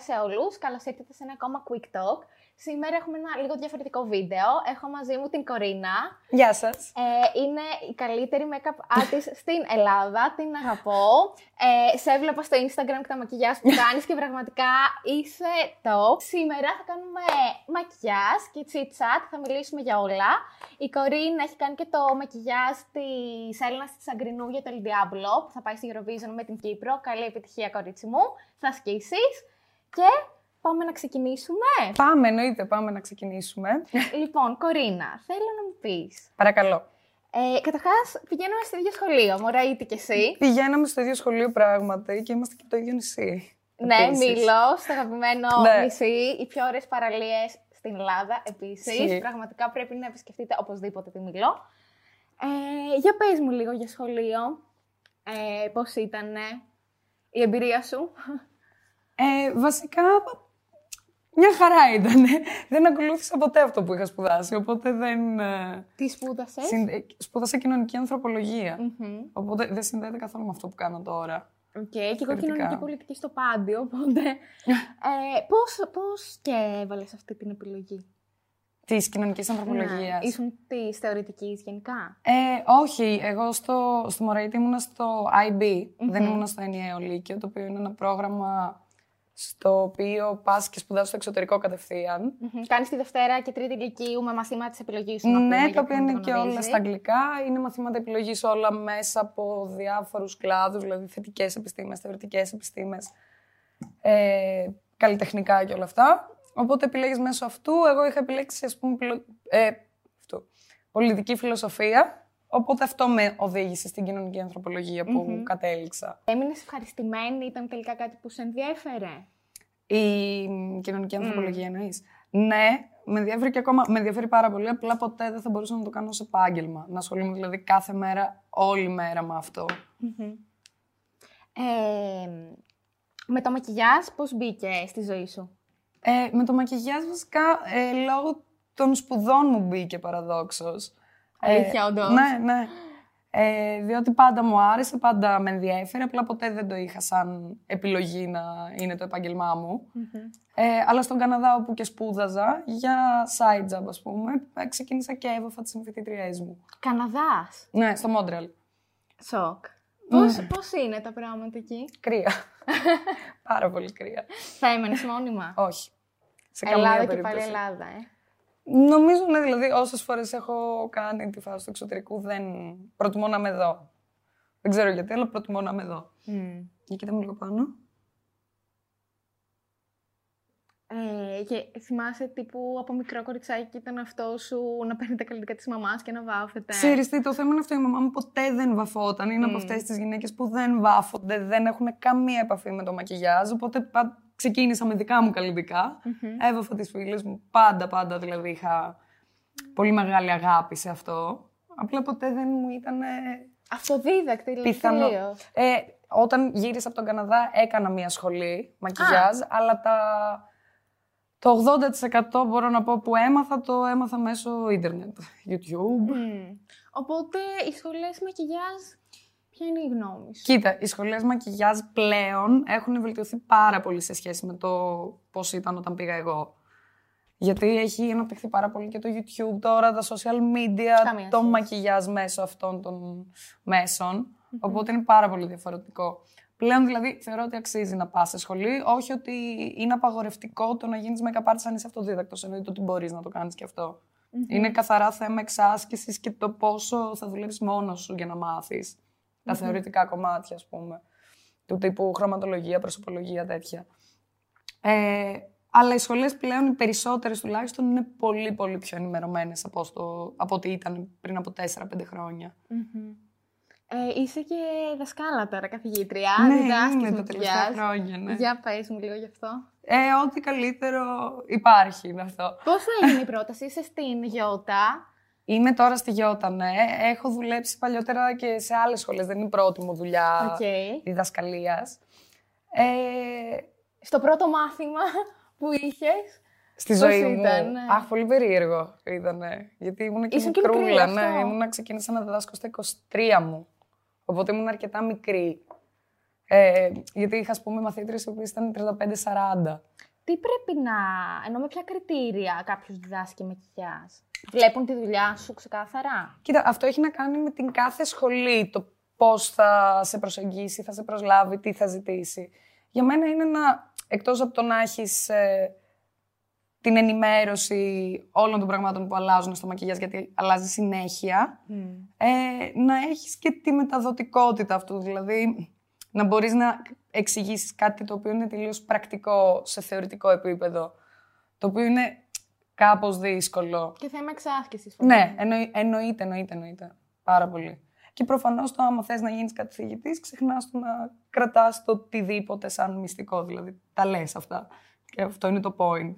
σε όλους. Καλώς ήρθατε σε ένα ακόμα Quick Talk. Σήμερα έχουμε ένα λίγο διαφορετικό βίντεο. Έχω μαζί μου την Κορίνα. Γεια σας. Ε, είναι η καλύτερη make-up artist στην Ελλάδα. Την αγαπώ. Ε, σε έβλεπα στο Instagram και τα μακιγιάζ που κάνεις και πραγματικά είσαι top. Σήμερα θα κάνουμε μακιγιάζ και chit chat. Θα μιλήσουμε για όλα. Η Κορίνα έχει κάνει και το μακιγιάζ της Έλληνας της Αγκρινού για το El Diablo που θα πάει στη Eurovision με την Κύπρο. Καλή επιτυχία κορίτσι μου. Θα σκίσεις. Και Πάμε να ξεκινήσουμε. Πάμε, εννοείται, πάμε να ξεκινήσουμε. λοιπόν, Κορίνα, θέλω να μου πεις. Παρακαλώ. Ε, Καταρχάς, πηγαίνουμε στο ίδιο σχολείο. Μωρά, είτε και εσύ; Πηγαίναμε στο ίδιο σχολείο πράγματι και είμαστε και το ίδιο νησί. Ναι, Μήλο, στο αγαπημένο ναι. νησί. Οι πιο ωραίες παραλίες στην Ελλάδα επίσης. Πραγματικά πρέπει να επισκεφτείτε οπωσδήποτε τη Μήλο. Ε, για πες μου λίγο για σχολείο. Ε, πώς ήταν η εμπειρία σου; Ε, βασικά μια χαρά ήταν. δεν ακολούθησα ποτέ αυτό που είχα σπουδάσει, οπότε δεν... Ε, Τι σπούδασες; Συνδε... Σπούδασα κοινωνική οπότε δεν συνδέεται καθόλου με αυτό που κάνω τώρα. OK, okay, και εγώ κοινωνική πολιτική στο Πάντειο, οπότε... ε, πώς, πώς και έβαλες αυτή την επιλογή; Της κοινωνικής ανθρωπολογίας. Ναι. Ήσουν της θεωρητικής γενικά; Ε, όχι. Εγώ στο, στο Μωραίτη ήμουνα στο IB. Δεν ήμουνα στο ενιαίο Λύκειο, το οποίο είναι ένα πρόγραμμα στο οποίο πας και σπουδάζει στο εξωτερικό κατευθείαν. Mm-hmm. Κάνεις τη Δευτέρα και Τρίτη Λυκείου με μαθήματα της επιλογής σου. Ναι, τα οποία είναι και όλα στα αγγλικά. Είναι μαθήματα επιλογής όλα μέσα από διάφορους κλάδους, δηλαδή θετικές επιστήμες, θεωρητικές επιστήμες, ε, καλλιτεχνικά και όλα αυτά. Οπότε επιλέγεις μέσω αυτού. Εγώ είχα επιλέξει, ας πούμε, ε, πολιτική φιλοσοφία. Οπότε αυτό με οδήγησε στην κοινωνική ανθρωπολογία που mm-hmm. κατέληξα. Έμεινες ευχαριστημένη, ήταν τελικά κάτι που σε ενδιέφερε; Η κοινωνική ανθρωπολογία mm. εννοείς. Ναι, με ενδιαφέρει και ακόμα. Με ενδιαφέρει πάρα πολύ. Απλά ποτέ δεν θα μπορούσα να το κάνω σε επάγγελμα. Να ασχολούμαι δηλαδή κάθε μέρα, όλη μέρα με αυτό. Mm-hmm. Ε, με το μακιγιάζ, πώς μπήκε στη ζωή σου; Ε, με το μακιγιάζ βασικά ε, λόγω των σπουδών μου μπήκε παραδόξως. Αλήθεια, όντως. Ναι, ναι. Ε, διότι πάντα μου άρεσε, πάντα με ενδιέφερε, απλά ποτέ δεν το είχα σαν επιλογή να είναι το επάγγελμά μου. Ε, αλλά στον Καναδά όπου και σπούδαζα, για side job ας πούμε, ε, ξεκίνησα και έβαφα τις συμφοιτητριές μου. Καναδάς; Ναι, στο Μόντρεαλ. Σοκ. Πώς, πώς είναι τα πράγματα εκεί; Κρύα. Πάρα πολύ κρύα. Θα έμενες μόνιμα; Όχι. Σε Ελλάδα και πάλι Ελλάδα, ε. Νομίζω, ναι, δηλαδή, όσες φορές έχω κάνει τη φάση του εξωτερικού, δεν προτιμώ να είμαι εδώ. Δεν ξέρω γιατί, αλλά προτιμώ να είμαι εδώ. Mm. Για κοίτα μου λίγο πάνω. Ε, και θυμάσαι τύπου από μικρό κοριτσάκι ήταν αυτό σου να παίρνει τα καλλιτικά της μαμάς και να βάφεται; Ξέρεις τι, το θέμα είναι αυτό. Η μαμά μου ποτέ δεν βαφόταν. Είναι mm. από αυτές τις γυναίκες που δεν βάφονται, δεν έχουν καμία επαφή με το μακιγιάζ. Οπότε ξεκίνησα με δικά μου καλλιτικά. Mm-hmm. Έβαφα τις φίλες μου. Πάντα, πάντα δηλαδή είχα πολύ μεγάλη αγάπη σε αυτό. Απλά ποτέ δεν μου ήταν. Αυτοδίδακτη, πιθανό. Ε, όταν γύρισα από τον Καναδά έκανα μία σχολή μακιγιάζ, αλλά τα το 80% μπορώ να πω που έμαθα, το έμαθα μέσω ίντερνετ, YouTube. Οπότε οι σχολές μακιγιάζ, ποια είναι η γνώμη σου; Κοίτα, οι σχολές μακιγιάζ πλέον έχουν βελτιωθεί πάρα πολύ σε σχέση με το πώς ήταν όταν πήγα εγώ. Γιατί έχει αναπτυχθεί πάρα πολύ και το YouTube τώρα, τα social media, το μακιγιάζ μέσω αυτών των μεσων Οπότε είναι πάρα πολύ διαφορετικό. Πλέον δηλαδή θεωρώ ότι αξίζει να πας σε σχολή. Όχι ότι είναι απαγορευτικό το να γίνεις με artist αν είσαι αυτοδίδακτος. Εννοείται ότι μπορείς να το κάνεις και αυτο Είναι καθαρά θέμα εξάσκησης και το πόσο θα δουλεύει μόνος σου για να μαθει Τα θεωρητικά κομμάτια, ας πούμε. Του τύπου χρωματολογία, προσωπολογία, τέτοια. Ε, αλλά οι σχολές πλέον, οι περισσότερες τουλάχιστον, είναι πολύ πολύ πιο ενημερωμένες από, από ό,τι ήταν πριν από 4-5 χρονια ε, είσαι και δασκάλα τώρα, καθηγήτρια. Ναι, είμαι τα τελευταία χρόνια, ναι. Για πες μου λίγο γι' αυτό. Ε, ό,τι καλύτερο υπάρχει είναι αυτό. Πώς έγινε η πρόταση, είσαι στην Γιώτα. Είμαι τώρα στη Γιώτα, ναι. Έχω δουλέψει παλιότερα και σε άλλες σχολές. Δεν είναι η πρώτη μου δουλειά okay. διδασκαλίας. Ε... Στο πρώτο μάθημα που είχες, Στη ζωή ήταν, μου. Ναι. Αχ, πολύ περίεργο ήταν. Γιατί ήμουν και Ήσουν μικρούλα. Και ναι, ήμουν ξεκίνησα να διδάσκω στα 23 μου. Οπότε ήμουν αρκετά μικρή. Ε, γιατί είχα, ας πούμε, μαθήτρες οι οποίες ήταν 35-40. Τι πρέπει να... ενώ με ποια κριτήρια κάποιος διδάσκει μακιγιάζ. Βλέπουν τη δουλειά σου ξεκάθαρα; Κοίτα, αυτό έχει να κάνει με την κάθε σχολή. Το πώς θα σε προσεγγίσει, θα σε προσλάβει, τι θα ζητήσει. Για μένα είναι να, εκτός από το να έχεις ε, την ενημέρωση όλων των πραγμάτων που αλλάζουν στο μακιγιάζ, γιατί αλλάζει συνέχεια, ε, να έχεις και τη μεταδοτικότητα αυτού. Δηλαδή, να μπορείς να εξηγήσεις κάτι το οποίο είναι τελείως πρακτικό σε θεωρητικό επίπεδο, το οποίο είναι κάπως δύσκολο. Και θέμα εξάσκησης. Ναι, εννοεί, εννοείται, εννοείται, εννοείται. Πάρα πολύ. Και προφανώς το άμα θες να γίνεις καθηγητής, ξεχνάς το να κρατάς το οτιδήποτε σαν μυστικό. Δηλαδή τα λες αυτά. Και αυτό είναι το point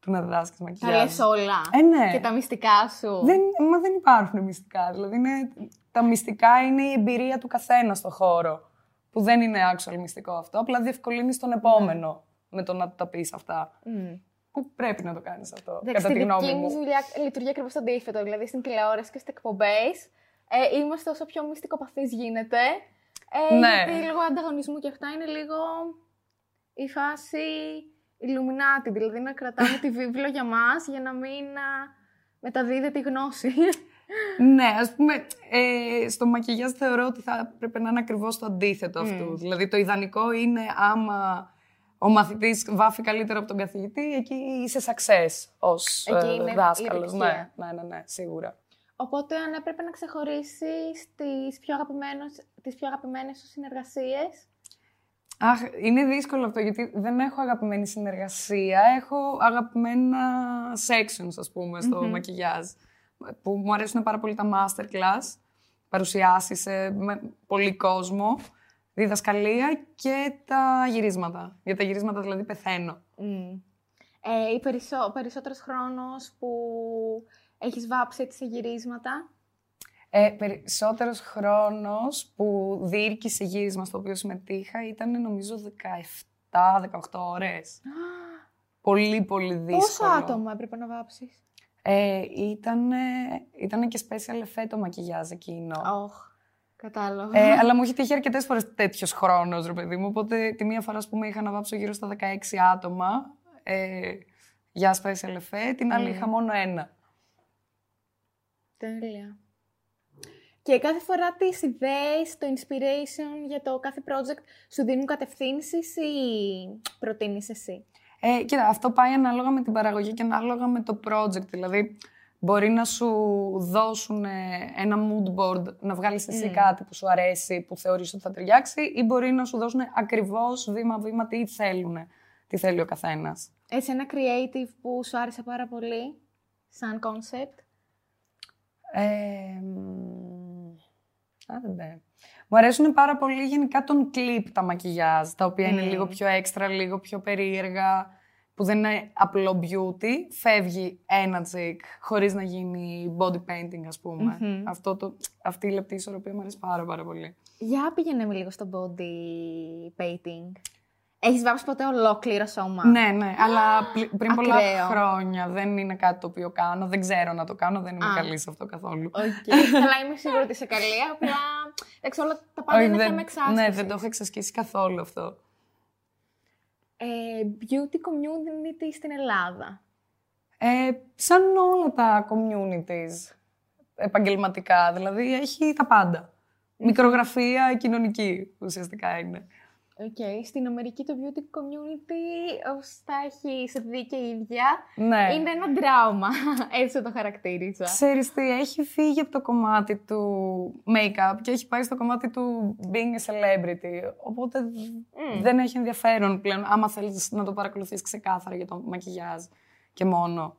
του να διδάσκει μακιγιάζ. Τα λες όλα. Ε, ναι. Και τα μυστικά σου. Δεν, μα δεν υπάρχουν μυστικά. Δηλαδή είναι, τα μυστικά είναι η εμπειρία του καθένας στο χώρο. Που δεν είναι actual μυστικό αυτό. Απλά διευκολύνει τον επόμενο με το να τα πεις αυτά. Mm. Που πρέπει να το κάνεις αυτό. Εντάξει, κατά τη γνώμη μου. Η δική μου; δουλειά λειτουργεί ακριβώς το αντίθετο. Δηλαδή στην τηλεόραση και στις εκπομπές ε, είμαστε όσο πιο μυστικοπαθείς γίνεται. Ε, ναι. Γιατί λόγω ανταγωνισμού και αυτά είναι λίγο η φάση Illuminati, δηλαδή να κρατάμε τη βίβλο για μας για να μην μεταδίδεται η γνώση. Ναι, ας πούμε, ε, στο μακιγιάζ θεωρώ ότι θα πρέπει να είναι ακριβώς το αντίθετο αυτού. Δηλαδή το ιδανικό είναι άμα ο μαθητής βάφει καλύτερα από τον καθηγητή, εκεί είσαι success ως ε, δάσκαλος. Ναι, ναι, ναι, ναι, σίγουρα. Οπότε αν έπρεπε να ξεχωρίσεις τις πιο, τις πιο αγαπημένες σου συνεργασίες; Αχ, είναι δύσκολο αυτό γιατί δεν έχω αγαπημένη συνεργασία. Έχω αγαπημένα sections, ας πούμε, στο mm μακιγιάζ. Που μου αρέσουν πάρα πολύ τα masterclass, παρουσιάσεις με πολύ κόσμο, διδασκαλία και τα γυρίσματα. Για τα γυρίσματα δηλαδή πεθαίνω. Mm. Ε, ή περισσό, περισσότερος χρόνος που Έχεις βάψει έτσι σε γυρίσματα; Ε, περισσότερος χρόνος που διήρκησε γύρισμα στο οποίο συμμετείχα ήταν νομίζω 17-18 ώρες. πολύ, πολύ δύσκολο. Πόσο άτομα έπρεπε να βάψεις; Ε, ήταν, ήταν και special effect το μακιγιάζ εκείνο. Oh, κατάλαβα. Ε, αλλά μου έχει τύχει αρκετές φορές τέτοιος χρόνος, ρε παιδί μου. Οπότε τη μία φορά που με είχα να βάψω γύρω στα 16 άτομα ε, για special effect, την άλλη mm. είχα μόνο ένα. Τέλεια. Και κάθε φορά τις ιδέες, το inspiration για το κάθε project σου δίνουν κατευθύνσεις ή προτείνεις εσύ; Ε, κοίτα, αυτό πάει ανάλογα με την παραγωγή και ανάλογα με το project. Δηλαδή, μπορεί να σου δώσουν ε, ένα mood board, να βγάλεις εσύ mm. κάτι που σου αρέσει, που θεωρείς ότι θα ταιριάξει, ή μπορεί να σου δώσουν ακριβώς βήμα-βήμα τι θέλουν, τι θέλει ο καθένας. Έτσι, ένα creative που σου άρεσε πάρα πολύ, σαν concept; Ε, άντε. Μου αρέσουν πάρα πολύ γενικά τον κλιπ τα μακιγιάζ, τα οποία είναι λίγο πιο έξτρα, λίγο πιο περίεργα, που δεν είναι απλό beauty. Φεύγει ένα τσικ χωρίς να γίνει body painting, ας πούμε. Αυτό το, αυτή η λεπτή ισορροπία μου αρέσει πάρα πάρα πολύ. Για πήγαινε λίγο στο body painting. Έχεις βάψει ποτέ ολόκληρο σώμα; Ναι, ναι, αλλά πριν πολλά χρόνια δεν είναι κάτι το οποίο κάνω. Δεν ξέρω να το κάνω, δεν είμαι καλή σε αυτό καθόλου. Okay. αλλά είμαι σίγουρη ότι είσαι καλή. Απλά έξω όλα τα πάντα είναι θέμα εξάσκησης. Ναι, δεν το έχω εξασκήσει καθόλου αυτό. Ε, beauty community στην Ελλάδα. Ε, σαν όλα τα communities επαγγελματικά, δηλαδή έχει τα πάντα. Μικρογραφία κοινωνική ουσιαστικά είναι. Okay. Στην Αμερική το beauty community, όπως τα έχει δει και η ίδια, ναι. είναι ένα δράμα. Έτσι το χαρακτήριζα. Ξέρεις τι, έχει φύγει από το κομμάτι του make-up και έχει πάει στο κομμάτι του being a celebrity. Οπότε δεν έχει ενδιαφέρον πλέον, άμα θέλεις να το παρακολουθείς ξεκάθαρα για το μακιγιάζ και μόνο.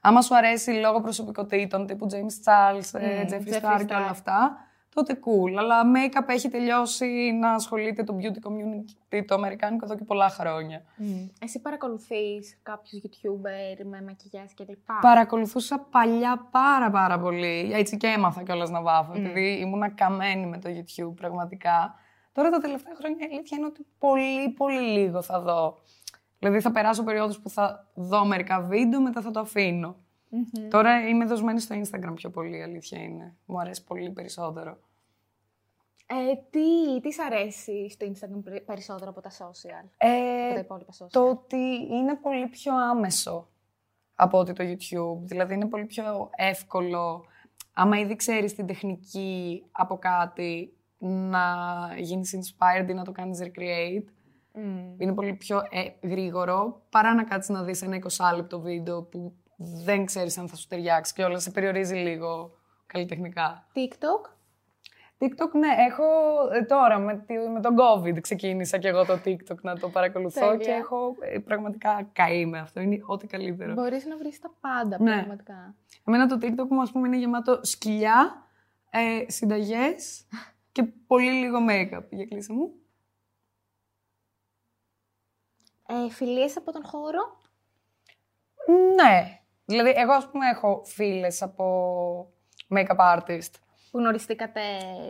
Άμα σου αρέσει λόγω προσωπικότητων τύπου James Charles, mm, Jeffree Star και όλα αυτά, τότε cool. Αλλά make-up έχει τελειώσει να ασχολείται το beauty community το αμερικάνικο εδώ και πολλά χρόνια. Mm. Εσύ παρακολουθείς κάποιους YouTuber με μακιγιάς και λοιπά; Παρακολουθούσα παλιά πάρα πάρα πολύ. Έτσι και έμαθα κιόλας να βάφω, mm. επειδή ήμουν καμένη με το YouTube πραγματικά. Τώρα τα τελευταία χρόνια η αλήθεια είναι ότι πολύ πολύ λίγο θα δω. Δηλαδή θα περάσω περίοδους που θα δω μερικά βίντεο, μετά θα το αφήνω. Mm-hmm. Τώρα είμαι δοσμένη στο Instagram πιο πολύ, η αλήθεια είναι. Μου αρέσει πολύ περισσότερο. Ε, τι, τι σ' αρέσει στο Instagram περισσότερο από τα social, Ε, από τα υπόλοιπα social; το ότι είναι πολύ πιο άμεσο από ότι το YouTube. Δηλαδή είναι πολύ πιο εύκολο, άμα ήδη ξέρεις την τεχνική από κάτι, να γίνεις inspired ή να το κάνεις recreate. Μμ. Είναι πολύ πιο ε, γρήγορο, παρά να κάτσεις να δεις ένα 20 λεπτό βίντεο που δεν ξέρεις αν θα σου ταιριάξει και όλα σε περιορίζει λίγο καλλιτεχνικά. TikTok; TikTok, ναι, έχω ε, τώρα με, τη- με τον COVID ξεκίνησα και εγώ το TikTok να το παρακολουθώ Τέλεια. και έχω ε, πραγματικά καεί με αυτό. Είναι ό,τι καλύτερο. Μπορείς να βρεις τα πάντα Ναι. πραγματικά. Εμένα το TikTok μου, ας πούμε, είναι γεμάτο σκυλιά, ε, συνταγές και πολύ λίγο make-up για κλείσιμο μου. Ε, φιλίες από τον χώρο; Ναι. Δηλαδή, εγώ, ας πούμε, έχω φίλες από make-up artist Που γνωριστήκατε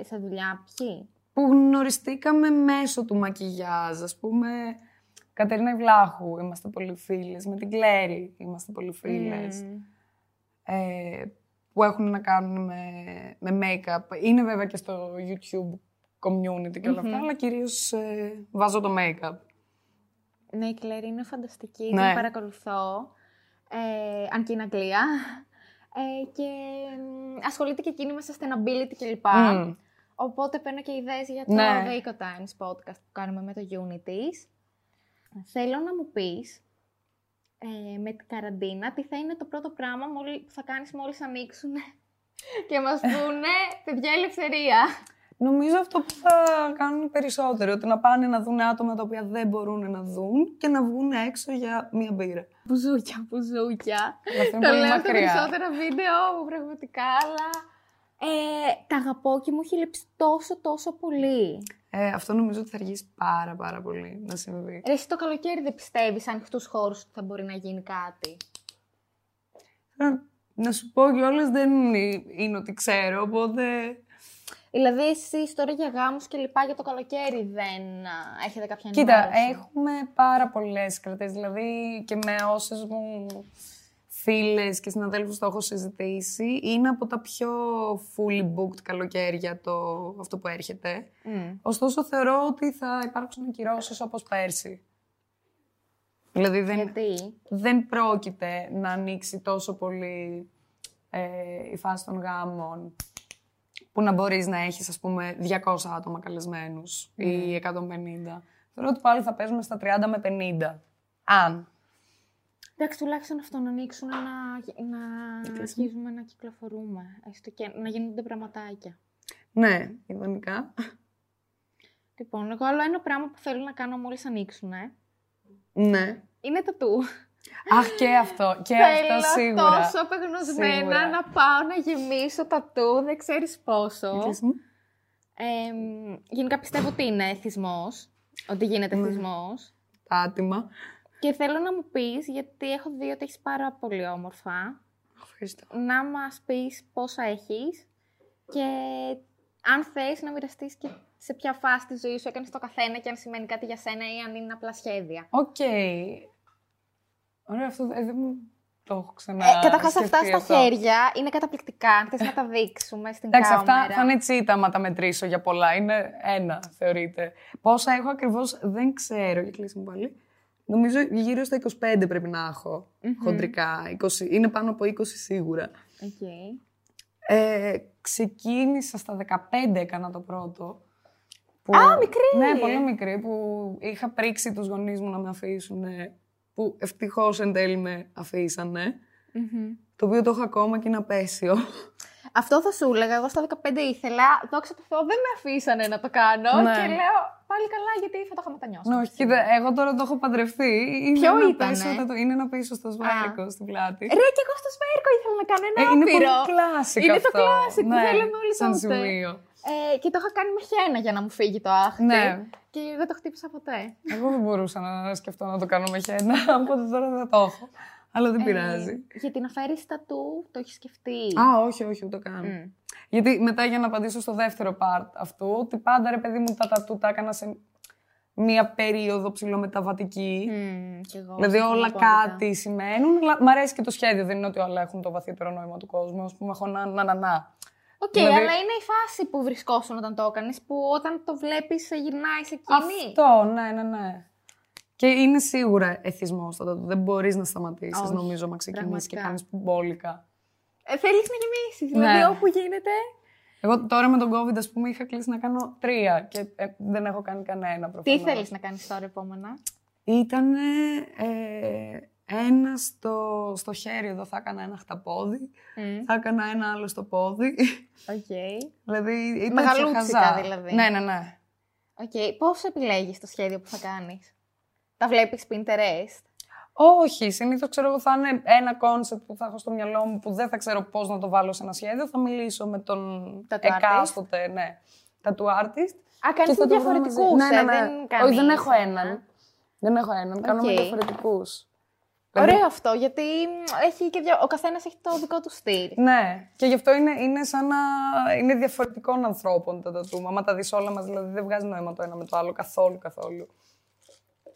σε δουλειά. Ποιοι; που γνωριστήκαμε μέσω του μακιγιάζ, ας πούμε, Κατερίνα Βλάχου, είμαστε πολύ φίλες, με την Κλέρι είμαστε πολύ φίλες, Μμ. ε, που έχουν να κάνουν με, με make-up. Είναι βέβαια και στο YouTube community και όλα αυτά, αλλά κυρίως ε, βάζω το make-up. Ναι, η Κλέρι είναι φανταστική. Ναι. Την παρακολουθώ. Ε, αν και είναι Αγγλία. Ε, και μ, ασχολείται και εκείνη με sustainability κλπ. Μμ. Οπότε παίρνω και ιδέες για το Ναι. The Eco Times podcast που κάνουμε με το Unities. Θέλω να μου πεις ε, με την καραντίνα τι θα είναι το πρώτο πράγμα μόλι- που θα κάνεις μόλις ανοίξουν και μας πούνε παιδιά ελευθερία. Νομίζω αυτό που θα κάνουν οι περισσότεροι, ότι να πάνε να δουν άτομα τα οποία δεν μπορούν να δουν και να βγουν έξω για μία μπύρα. Μπουζούκια, μπουζούκια. Αυτό είναι Το πολύ λέω στα μακριά. περισσότερα βίντεο μου πραγματικά, αλλά ε, τα αγαπώ και μου έχει λείψει τόσο τόσο πολύ. Ε, αυτό νομίζω ότι θα αργήσει πάρα πάρα πολύ να συμβεί. Ρε, εσύ το καλοκαίρι δεν πιστεύεις αν ανοιχτούς χώρους ότι θα μπορεί να γίνει κάτι; Ε, Να σου πω κιόλας δεν είναι- είναι ότι ξέρω, οπότε... Δηλαδή, εσείς τώρα για γάμους και λοιπά για το καλοκαίρι δεν α, έχετε κάποια Κοίτα, ενημέρωση. έχουμε πάρα πολλές κρατές, δηλαδή και με όσες μου φίλες και συναδέλφους το έχω συζητήσει, είναι από τα πιο fully booked καλοκαίρια το, αυτό που έρχεται. Μμ. Ωστόσο, θεωρώ ότι θα υπάρξουν κυρώσεις όπως πέρσι. Δηλαδή, δεν, Γιατί; δεν πρόκειται να ανοίξει τόσο πολύ ε, η φάση των γάμων που να μπορείς να έχεις, ας πούμε, 200 άτομα καλεσμένους ή 150. Θεωρώ ότι πάλι θα παίζουμε στα 30 με 50. Αν. Εντάξει, τουλάχιστον αυτό να ανοίξουν να, να αρχίζουμε να κυκλοφορούμε. Έστω και να γίνονται πραγματάκια. Ναι, ιδανικά. Λοιπόν, εγώ άλλο ένα πράγμα που θέλω να κάνω μόλις ανοίξουν, ε, ναι. είναι το του. Αχ, και αυτό. Και Θέλω αυτό σίγουρα. τόσο απεγνωσμένα Σίγουρα. να πάω να γεμίσω τα του, δεν ξέρεις πόσο. Κλείσιμο. Ε, μ, γενικά πιστεύω ότι είναι θυσμός, ότι γίνεται Ναι. θυσμός. Τα άτιμα. Και θέλω να μου πεις, γιατί έχω δει ότι έχεις πάρα πολύ όμορφα, Ευχαριστώ. να μας πεις πόσα έχεις και αν θες να μοιραστείς και σε ποια φάση της ζωής σου έκανες το καθένα και αν σημαίνει κάτι για σένα ή αν είναι απλά σχέδια. Οκ. Ωραία, αυτό ε, δεν μου το έχω ξανά Ε, Καταρχάς, αυτά σκεφτεί στα αυτό. χέρια είναι καταπληκτικά. Αν θες να τα δείξουμε στην Εντάξει, κάμερα. αυτά θα είναι τσίτα, άμα τα μετρήσω για πολλά. Είναι ένα, θεωρείται. Πόσα έχω ακριβώς δεν ξέρω. Για κλείσιμο πάλι. Νομίζω γύρω στα 25 πρέπει να εχω χοντρικά. 20, είναι πάνω από 20 σίγουρα. Οκ. Ε, ξεκίνησα στα 15 έκανα το πρώτο. Που, Α, μικρή! Ναι, πολύ μικρή. Που είχα πρίξει τους γονείς μου να με αφήσουν. Που ευτυχώς εν τέλει με αφήσανε. Μμμ. Το οποίο το έχω ακόμα και είναι απέσιο. Αυτό θα σου έλεγα. Εγώ στα 15 ήθελα. Δόξα τω Θεώ, δεν με αφήσανε να το κάνω. Ναι. Και λέω πάλι καλά, γιατί θα το είχα μετανιώσει. Ναι, όχι, κοίτα, εγώ τώρα το έχω παντρευτεί. Είναι Ποιο ένα ήτανε; Πίσω, θα το- είναι ένα πίσω στο σβάρικο στην πλάτη. Ρε, και εγώ στο σφαίρικο ήθελα να κάνω ένα Ε, είναι πολύ άπειρο. κλάσικο Είναι αυτό. το classic που ναι, θέλαμε όλοι σαν τότε. σημείο. Ε, και το είχα κάνει με χένα για να μου φύγει το άχτι. Ναι. Και δεν το χτύπησα ποτέ. Εγώ δεν μπορούσα να σκεφτώ να το κάνω με χένα, οπότε τώρα δεν το έχω. Αλλά δεν πειράζει. Ε, για την αφαίρεση τα του, το έχεις σκεφτεί. Α, όχι, όχι, ούτε καν. Μμ. Γιατί μετά για να απαντήσω στο δεύτερο part αυτού, ότι πάντα ρε παιδί μου τα τατού τα έκανα σε μία περίοδο ψηλομεταβατική. Μμ, κι εγώ. Δηλαδή συμφωνώ όλα απόλυτα. κάτι σημαίνουν, αλλά μ' αρέσει και το σχέδιο. Δεν είναι ότι όλα έχουν το βαθύτερο νόημα του κόσμου. Α πούμε, έχω ένα να, να, να. OK, okay, δηλαδή... αλλά είναι η φάση που βρισκόσουν όταν το έκανες, που όταν το βλέπεις γυρνάει σε εκείνη. Αυτό, ναι, ναι, ναι. Και είναι σίγουρα εθισμός το Δεν μπορείς να σταματήσεις, νομίζω, να ξεκινήσεις και κάνεις μπόλικα. Ε, Θέλεις να γεμίσεις. Δηλαδή, ναι. όπου γίνεται. Εγώ τώρα με τον COVID, ας πούμε, είχα κλείσει να κάνω τρία και ε, δεν έχω κάνει κανένα προφανώς. Τι θέλεις να κάνεις τώρα επόμενα; Ήταν ε, ένα στο, στο χέρι εδώ θα έκανα ένα χταπόδι, mm. θα έκανα ένα άλλο στο πόδι. OK. Okay. δηλαδή ήταν Μεγαλούτσικα δηλαδή. Ναι, ναι, ναι. OK. Okay. Πώς επιλέγεις το σχέδιο που θα κάνεις; Τα βλέπεις Pinterest; Όχι, συνήθως ξέρω εγώ θα είναι ένα concept που θα έχω στο μυαλό μου που δεν θα ξέρω πώς να το βάλω σε ένα σχέδιο. Θα μιλήσω με τον εκάστοτε, ναι, tattoo artist. Α, κάνεις διαφορετικούς. Ναι, ναι, ναι. Δεν Όχι, δεν έχω έναν. Δεν έχω έναν. Okay. Κάνω με διαφορετικούς. Δηλαδή- Ωραίο αυτό, γιατί έχει και δια... ο καθένας έχει το δικό του στυλ. Ναι, και γι' αυτό είναι, είναι σαν να είναι διαφορετικών ανθρώπων τα τατού. Άμα τα δεις όλα μας, δηλαδή δεν βγάζει νόημα το ένα με το άλλο καθόλου καθόλου.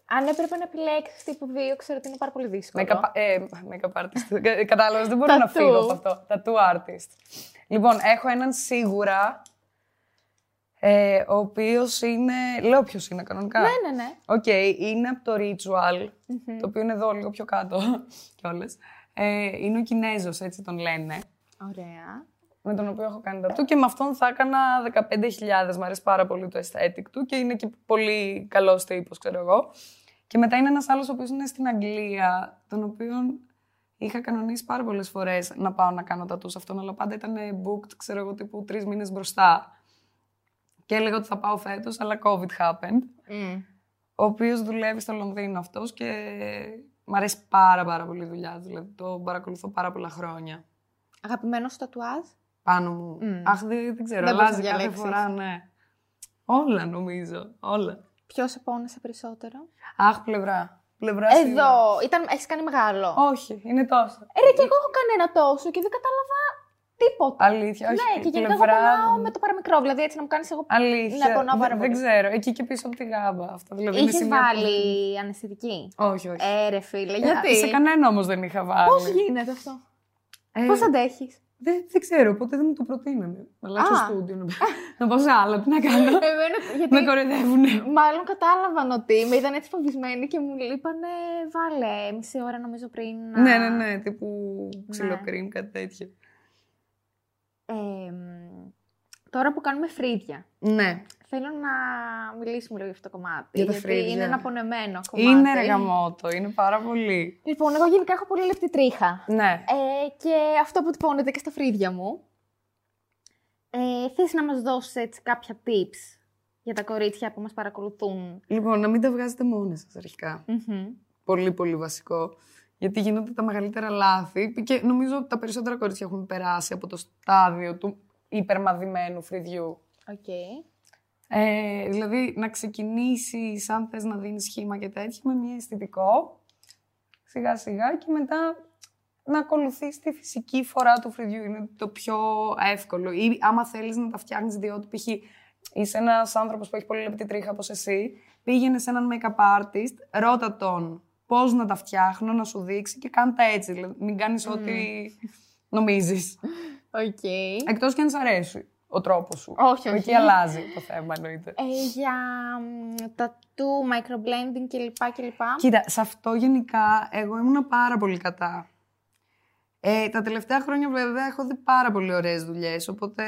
Αν έπρεπε να επιλέξεις τύπου δύο, ξέρω ότι είναι πάρα πολύ δύσκολο. Make-up, ε, make artist. Κατάλαβες, δεν μπορώ να φύγω από αυτό. Tattoo artist. Λοιπόν, έχω έναν σίγουρα ε, ο οποίος είναι. Λέω ποιος είναι κανονικά. Ναι, ναι, ναι. OK, okay, είναι από το Ritual, το οποίο είναι εδώ λίγο πιο κάτω κιόλας. Ε, είναι ο Κινέζος, έτσι τον λένε. Ωραία. Με τον οποίο έχω κάνει τα του και με αυτόν θα έκανα 15.000. Μ' αρέσει πάρα πολύ το aesthetic του και είναι και πολύ καλός τύπος, ξέρω εγώ. Και μετά είναι ένας άλλος ο οποίος είναι στην Αγγλία, τον οποίο είχα κανονίσει πάρα πολλές φορές να πάω να κάνω τα τους αυτόν, αλλά πάντα ήταν booked, ξέρω εγώ, τύπου τρεις μήνες μπροστά και έλεγα ότι θα πάω φέτος, αλλά COVID happened. Mm. Ο οποίος δουλεύει στο Λονδίνο αυτός και μου αρέσει πάρα, πάρα πολύ η δουλειά Δηλαδή το παρακολουθώ πάρα πολλά χρόνια. Αγαπημένος στο τατουάζ. Πάνω μου. Mm. Αχ, δεν, δεν ξέρω. Δεν αλλάζει κάθε φορά, ναι. Όλα νομίζω. Όλα. Ποιος σε πόνεσε περισσότερο; Αχ, πλευρά. Πλευρά Εδώ. Ήταν... Έχεις κάνει μεγάλο. Όχι, είναι τόσο. Ε, ρε, και εγώ έχω κάνει ένα τόσο και δεν κατάλαβα Τίποτα. Αλήθεια, όχι. Ναι, και γενικά πλευρά... εγώ πονάω με το παραμικρό. Δηλαδή έτσι να μου κάνεις εγώ. Αλήθεια. Να πονάω πάρα Δεν ξέρω. Εκεί και πίσω από τη γάμπα. Αυτό δηλαδή Είχε βάλει που... αναισθητική; Όχι, όχι. Έρε, φίλε. Γιατί; Σε κανένα όμως δεν είχα βάλει. Πώς γίνεται αυτό; Ε... Πώς αντέχεις; Δεν, δεν ξέρω, ποτέ δεν μου το προτείνανε. Να αλλάξω στούντιο, να, να πάω σε άλλα, τι να κάνω. Εμένα, γιατί με κοροϊδεύουνε. Μάλλον κατάλαβαν ότι με είδαν έτσι φοβισμένοι και μου είπανε βάλε μισή ώρα νομίζω πριν. Ναι, ναι, ναι, τύπου ξυλοκρίνη, ναι. κάτι τέτοιο τώρα που κάνουμε φρύδια. Ναι. Θέλω να μιλήσουμε λίγο για αυτό το κομμάτι. Για γιατί φρύδια. είναι ένα απονεμένο κομμάτι. Είναι ρεγαμότο, είναι πάρα πολύ. Λοιπόν, εγώ γενικά έχω πολύ λεπτή τρίχα. Ναι. Ε, και αυτό που τυπώνεται και στα φρύδια μου. Ε, θες να μας δώσεις έτσι κάποια tips για τα κορίτσια που μας παρακολουθούν; Λοιπόν, να μην τα βγάζετε μόνοι σας αρχικά. Πολύ, πολύ βασικό γιατί γίνονται τα μεγαλύτερα λάθη και νομίζω ότι τα περισσότερα κορίτσια έχουν περάσει από το στάδιο του υπερμαδημένου φρυδιού. Okay. Ε, δηλαδή να ξεκινήσεις αν θες να δίνεις σχήμα και τέτοια με μια αισθητικό σιγά σιγά και μετά να ακολουθείς τη φυσική φορά του φρυδιού. Είναι το πιο εύκολο. Ή άμα θέλεις να τα φτιάχνεις διότι π.χ. είσαι ένας άνθρωπος που έχει πολύ λεπτή τρίχα όπως εσύ, πήγαινε σε έναν make-up artist, ρώτα τον πώς να τα φτιάχνω, να σου δείξει και κάνε τα έτσι. Δηλαδή, μην κάνεις mm. ό,τι νομίζεις. Okay. Εκτός και αν σ' αρέσει ο τρόπος σου. Όχι, όχι. Εκεί αλλάζει το θέμα, εννοείται. Ε, για τα του microblending κλπ. κλπ. Κοίτα, σε αυτό γενικά εγώ ήμουν πάρα πολύ κατά. Ε, τα τελευταία χρόνια βέβαια έχω δει πάρα πολύ ωραίες δουλειές, οπότε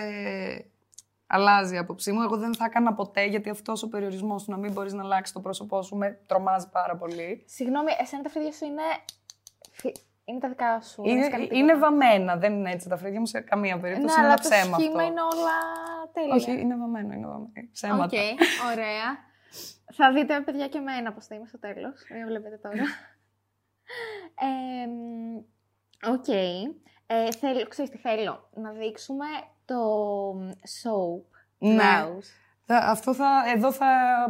αλλάζει η άποψή μου. Εγώ δεν θα έκανα ποτέ, γιατί αυτός ο περιορισμός του να μην μπορείς να αλλάξεις το πρόσωπό σου με τρομάζει πάρα πολύ. Συγγνώμη, εσένα τα φρύδια σου είναι. Είναι τα δικά σου. Είναι, είναι βαμμένα, δεν είναι έτσι τα φρύδια μου σε καμία περίπτωση. Ναι, είναι αλλά ψέμα το σχήμα είναι όλα τέλεια. Όχι, είναι βαμμένο, είναι βαμμένο. Ψέματα. OK, okay, ωραία. θα δείτε, παιδιά, και εμένα πώς θα είμαι στο τέλος. Μην βλέπετε τώρα. OK. okay. ε, θέλω, ξέρεις τι θέλω, να δείξουμε; Το soap. Ναι. αυτό θα, εδώ θα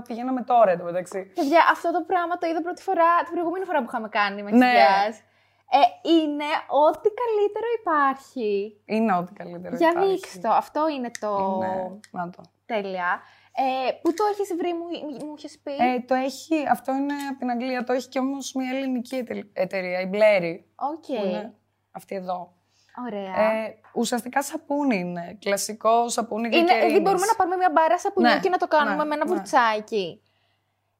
πηγαίναμε τώρα εδώ μεταξύ. Παιδιά, αυτό το πράγμα το είδα πρώτη φορά, την προηγούμενη φορά που είχαμε κάνει με ναι. Ε, είναι ό,τι καλύτερο υπάρχει. Είναι ό,τι καλύτερο Για υπάρχει. δείξτε το. Αυτό είναι το... Ναι, να το. Τέλεια. Ε, πού το έχεις βρει, μου, μου είχες πει; Ε, το έχει, αυτό είναι από την Αγγλία. Το έχει και όμως μια ελληνική εταιρεία, η Blair. Okay. αυτή εδώ. Ωραία. Ε, ουσιαστικά σαπούνι είναι. Κλασικό σαπούνι είναι, γλυκερίνης. Δηλαδή μπορούμε να πάρουμε μια μπάρα σαπουνιού Ναι, και να το κάνουμε ναι, με ένα ναι. βουρτσάκι.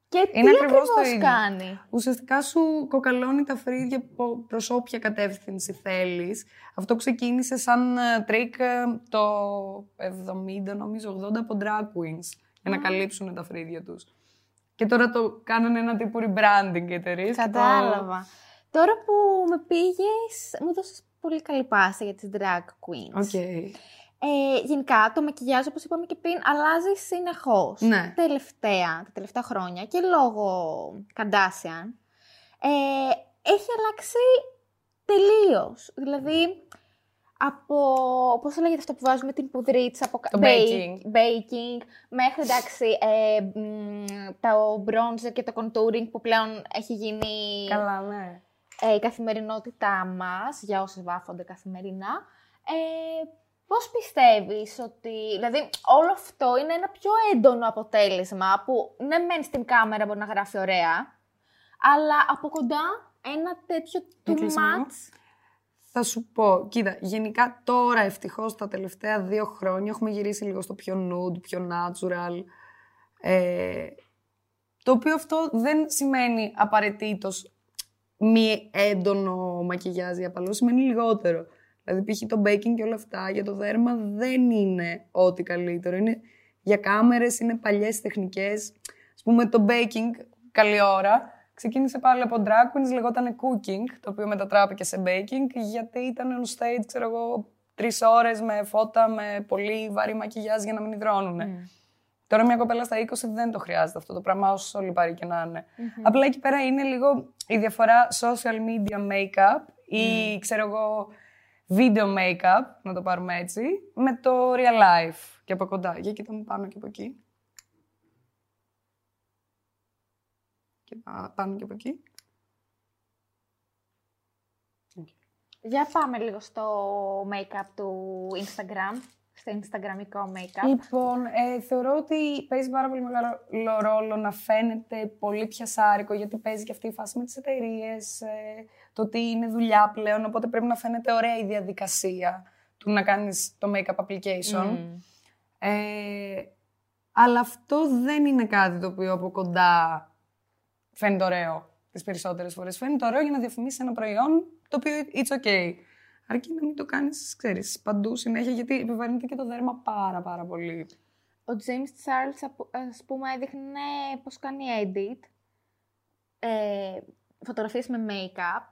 Και Είναι τι ακριβώς το ακριβώς ίδιο. κάνει; Ουσιαστικά σου κοκαλώνει τα φρύδια πο- προς όποια κατεύθυνση θέλεις. Αυτό ξεκίνησε σαν ε, τρικ ε, το 70, νομίζω, 80 από drag queens για να καλύψουν τα φρύδια τους. Και τώρα το κάνανε ένα τύπου rebranding οι εταιρείες. και το- Κατάλαβα. Τώρα που με πήγες, μου δώσες πολύ καλή πάσα για τις drag queens. OK. Ε, γενικά, το μακιγιάζ, όπως είπαμε και πριν, αλλάζει συνεχώς. Ναι. Τελευταία, τα τελευταία χρόνια και λόγω Kardashian, ε, έχει αλλάξει τελείως. Δηλαδή, από, πώς το λέγεται αυτό που βάζουμε την πουδρίτσα, από κα- Το bake- baking. baking, μέχρι, εντάξει, ε, μ, το bronzer και το contouring που πλέον έχει γίνει Καλά, ναι. Ε, η καθημερινότητά μας, για όσες βάφονται καθημερινά. Ε, πώς πιστεύεις ότι, δηλαδή όλο αυτό είναι ένα πιο έντονο αποτέλεσμα που ναι μεν στην κάμερα μπορεί να γράφει ωραία, αλλά από κοντά ένα τέτοιο too Έκλεισε λίγο. much. Θα σου πω, κοίτα, γενικά τώρα ευτυχώς τα τελευταία δύο χρόνια έχουμε γυρίσει λίγο στο πιο nude, πιο natural. Ε, το οποίο αυτό δεν σημαίνει απαραίτητος μη έντονο μακιγιάζ για παλό, σημαίνει λιγότερο. Δηλαδή, π.χ. το baking και όλα αυτά για το δέρμα δεν είναι ό,τι καλύτερο. Είναι για κάμερες, είναι παλιές τεχνικές. Ας πούμε, το baking, καλή ώρα, ξεκίνησε πάλι από drag queens, λεγόταν cooking, το οποίο μετατράπηκε σε baking, γιατί ήταν on stage, ξέρω εγώ, τρεις ώρες με φώτα, με πολύ βαρύ μακιγιάζ για να μην υδρώνουν. Τώρα μια κοπέλα στα 20 δεν το χρειάζεται αυτό το πράγμα, όσο λιπαρή και να είναι. Απλά εκεί πέρα είναι λίγο η διαφορά social media make-up ή ξέρω εγώ video make-up, να το πάρουμε έτσι, με το real life και από κοντά. Για κοίτα μου πάνω και από εκεί. Και πά- πάνω και από εκεί. Για πάμε λίγο στο make-up του Instagram, στο instagramικό make-up. Λοιπόν, ε, θεωρώ ότι παίζει πάρα πολύ μεγάλο ρόλο να φαίνεται πολύ πιασάρικο, γιατί παίζει και αυτή η φάση με τις εταιρείες, το ότι είναι δουλειά πλέον, οπότε πρέπει να φαίνεται ωραία η διαδικασία του να κάνεις το make-up application. Μμμ. Ε, αλλά αυτό δεν είναι κάτι το οποίο από κοντά φαίνεται ωραίο τις περισσότερες φορές. Φαίνεται ωραίο για να διαφημίσεις ένα προϊόν το οποίο it's okay. Αρκεί να μην το κάνεις, ξέρεις, παντού συνέχεια, γιατί επιβαρύνεται και το δέρμα πάρα πάρα πολύ. Ο James Charles, απο- ας πούμε, έδειχνε πώς κάνει edit, ε, φωτογραφίες με make-up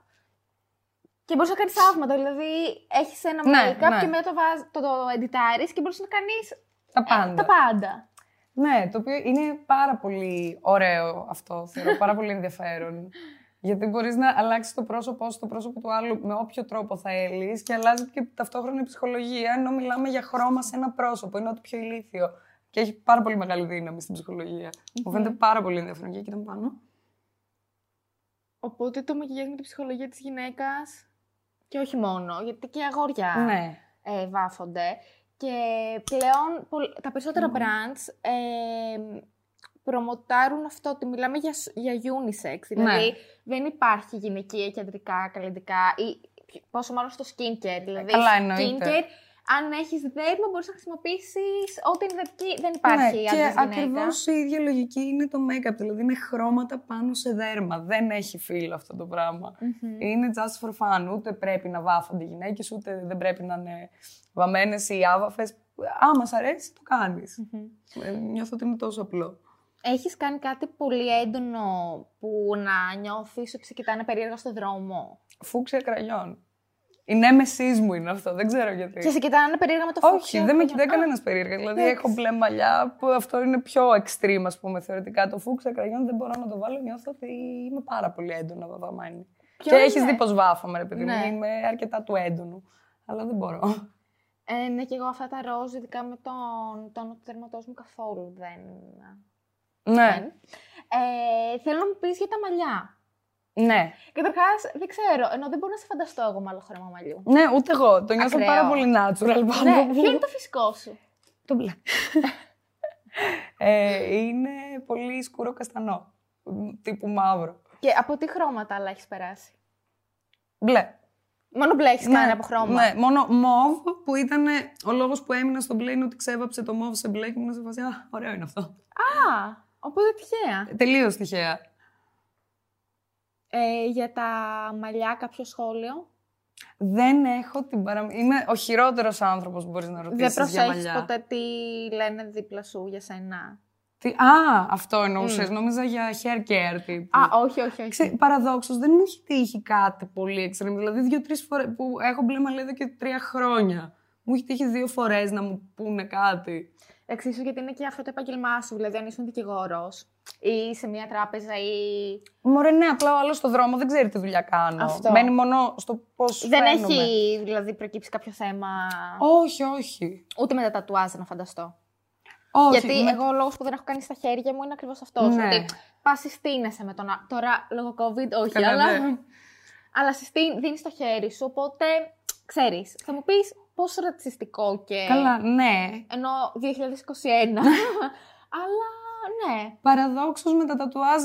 και μπορείς να κάνεις θαύματα, δηλαδή έχεις ένα Ναι, make-up ναι. και μετά το, βάζ, το, το editάρεις και μπορείς να κάνεις Τα ε, πάντα. τα πάντα. Ναι, το οποίο είναι πάρα πολύ ωραίο αυτό, θεωρώ, πάρα πολύ ενδιαφέρον. Γιατί μπορείς να αλλάξεις το πρόσωπό σου, το πρόσωπο του άλλου με όποιο τρόπο θα έλεις και αλλάζει και ταυτόχρονα η ψυχολογία, ενώ μιλάμε για χρώμα σε ένα πρόσωπο, είναι ό,τι πιο ηλίθιο. Και έχει πάρα πολύ μεγάλη δύναμη στην ψυχολογία. Μου φαίνεται πάρα πολύ ενδιαφέρον. Για κοίτα μου πάνω. Οπότε το μακιγιάζ με την ψυχολογία της γυναίκας και όχι μόνο, γιατί και αγόρια Ναι. ε, βάφονται. Και πλέον πολ- τα περισσότερα brands ε, προμοτάρουν αυτό ότι μιλάμε για, σ- για unisex. Δηλαδή Ναι. δεν υπάρχει γυναικεία και αντρικά καλλιτικά ή πόσο μάλλον στο skincare. Δηλαδή καλά, εννοείται. skincare, αν έχεις δέρμα μπορείς να χρησιμοποιήσεις ό,τι είναι δερκή. Δεν υπάρχει ναι, άντρας και γυναίκα. ακριβώς η ίδια λογική είναι το make-up. Δηλαδή είναι χρώματα πάνω σε δέρμα. Δεν έχει φύλλο αυτό το πράγμα. Είναι just for fun. Ούτε πρέπει να βάφονται οι γυναίκες, ούτε δεν πρέπει να είναι βαμμένες ή άβαφες. Άμα σ' αρέσει, το κάνεις. Ε, νιώθω ότι είναι τόσο απλό. Έχεις κάνει κάτι πολύ έντονο που να νιώθεις ότι σε κοιτάνε περίεργα στο δρόμο; Φούξια κραγιόν. Η νέμεσής μου είναι αυτό, δεν ξέρω γιατί. Και σε κοιτάνε περίεργα με το Όχι, φούξια δεν με κραγιόν. κοιτάει Α, κανένας περίεργα. Δηλαδή, εντάξει. έχω μπλε μαλλιά που αυτό είναι πιο extreme, ας πούμε, θεωρητικά. Το φούξα κραγιόν δεν μπορώ να το βάλω. Νιώθω ότι είμαι πάρα πολύ έντονα βαμμένη. Ποιο Και είναι; έχεις δει πώ βάφαμε, ρε παιδί μου. Ναι. Είμαι αρκετά του έντονου. Αλλά δεν μπορώ. Ε, ναι, και εγώ αυτά τα ροζ, ειδικά με τον τόνο του δερματός μου καθόλου δεν... ναι, Ε, θέλω να μου πεις για τα μαλλιά. ναι. Καταρχάς, δεν ξέρω, ενώ δεν μπορώ να σε φανταστώ εγώ με άλλο χρώμα μαλλιού. Ναι, ούτε εγώ. Το νιώθω Ακραίο. πάρα πολύ natural πάνω ναι, μου. ποιο είναι το φυσικό σου; Το μπλε. ε, είναι πολύ σκούρο καστανό. Τύπου μαύρο. Και από τι χρώματα άλλα έχεις περάσει; Μπλε. Μόνο μπλε έχεις κάνει από χρώμα; Ναι, μόνο μοβ που ήταν ο λόγος που έμεινα στο μπλε είναι ότι ξέβαψε το μοβ σε μπλε και ήμουν σε φάση. Α, ωραίο είναι αυτό. Α, οπότε τυχαία. Τελείως τυχαία. Ε, για τα μαλλιά, κάποιο σχόλιο; Δεν έχω την παραμύθι. Είμαι ο χειρότερος άνθρωπος που μπορείς να ρωτήσεις. Δεν προσέχεις ποτέ τι λένε δίπλα σου για σένα; Τι... Α, αυτό εννοούσες. Mm. Νόμιζα για hair care τύπου. Α, όχι, όχι. όχι. Παραδόξως δεν μου έχει τύχει κάτι πολύ extreme. Δηλαδή, δύο-τρεις φορές που έχω μπλε μαλλί εδώ και τρία χρόνια. Μου έχει τύχει δύο φορές να μου πούνε κάτι. Εξίσου γιατί είναι και αυτό το επάγγελμά σου. Δηλαδή, αν ήσουν δικηγόρος ή σε μια τράπεζα ή. Μωρέ, ναι, απλά ο άλλος στο δρόμο δεν ξέρει τι δουλειά κάνω. Αυτό. Μένει μόνο στο πώς. Δεν έχει δηλαδή προκύψει κάποιο θέμα; Όχι, όχι. Ούτε με τα τατουάζ, να φανταστώ. Όχι, Γιατί με... εγώ ο λόγος που δεν έχω κάνει στα χέρια μου είναι ακριβώς αυτός. Ναι. Ότι πα συστήνεσαι με τον. Τώρα λόγω COVID, όχι, Καλά, αλλά. Ναι. αλλά συστήν, δίνεις το χέρι σου. Οπότε ξέρεις, θα μου πεις πόσο ρατσιστικό και. Καλά, ναι. Ενώ 2021. αλλά ναι. Παραδόξως με τα τατουάζ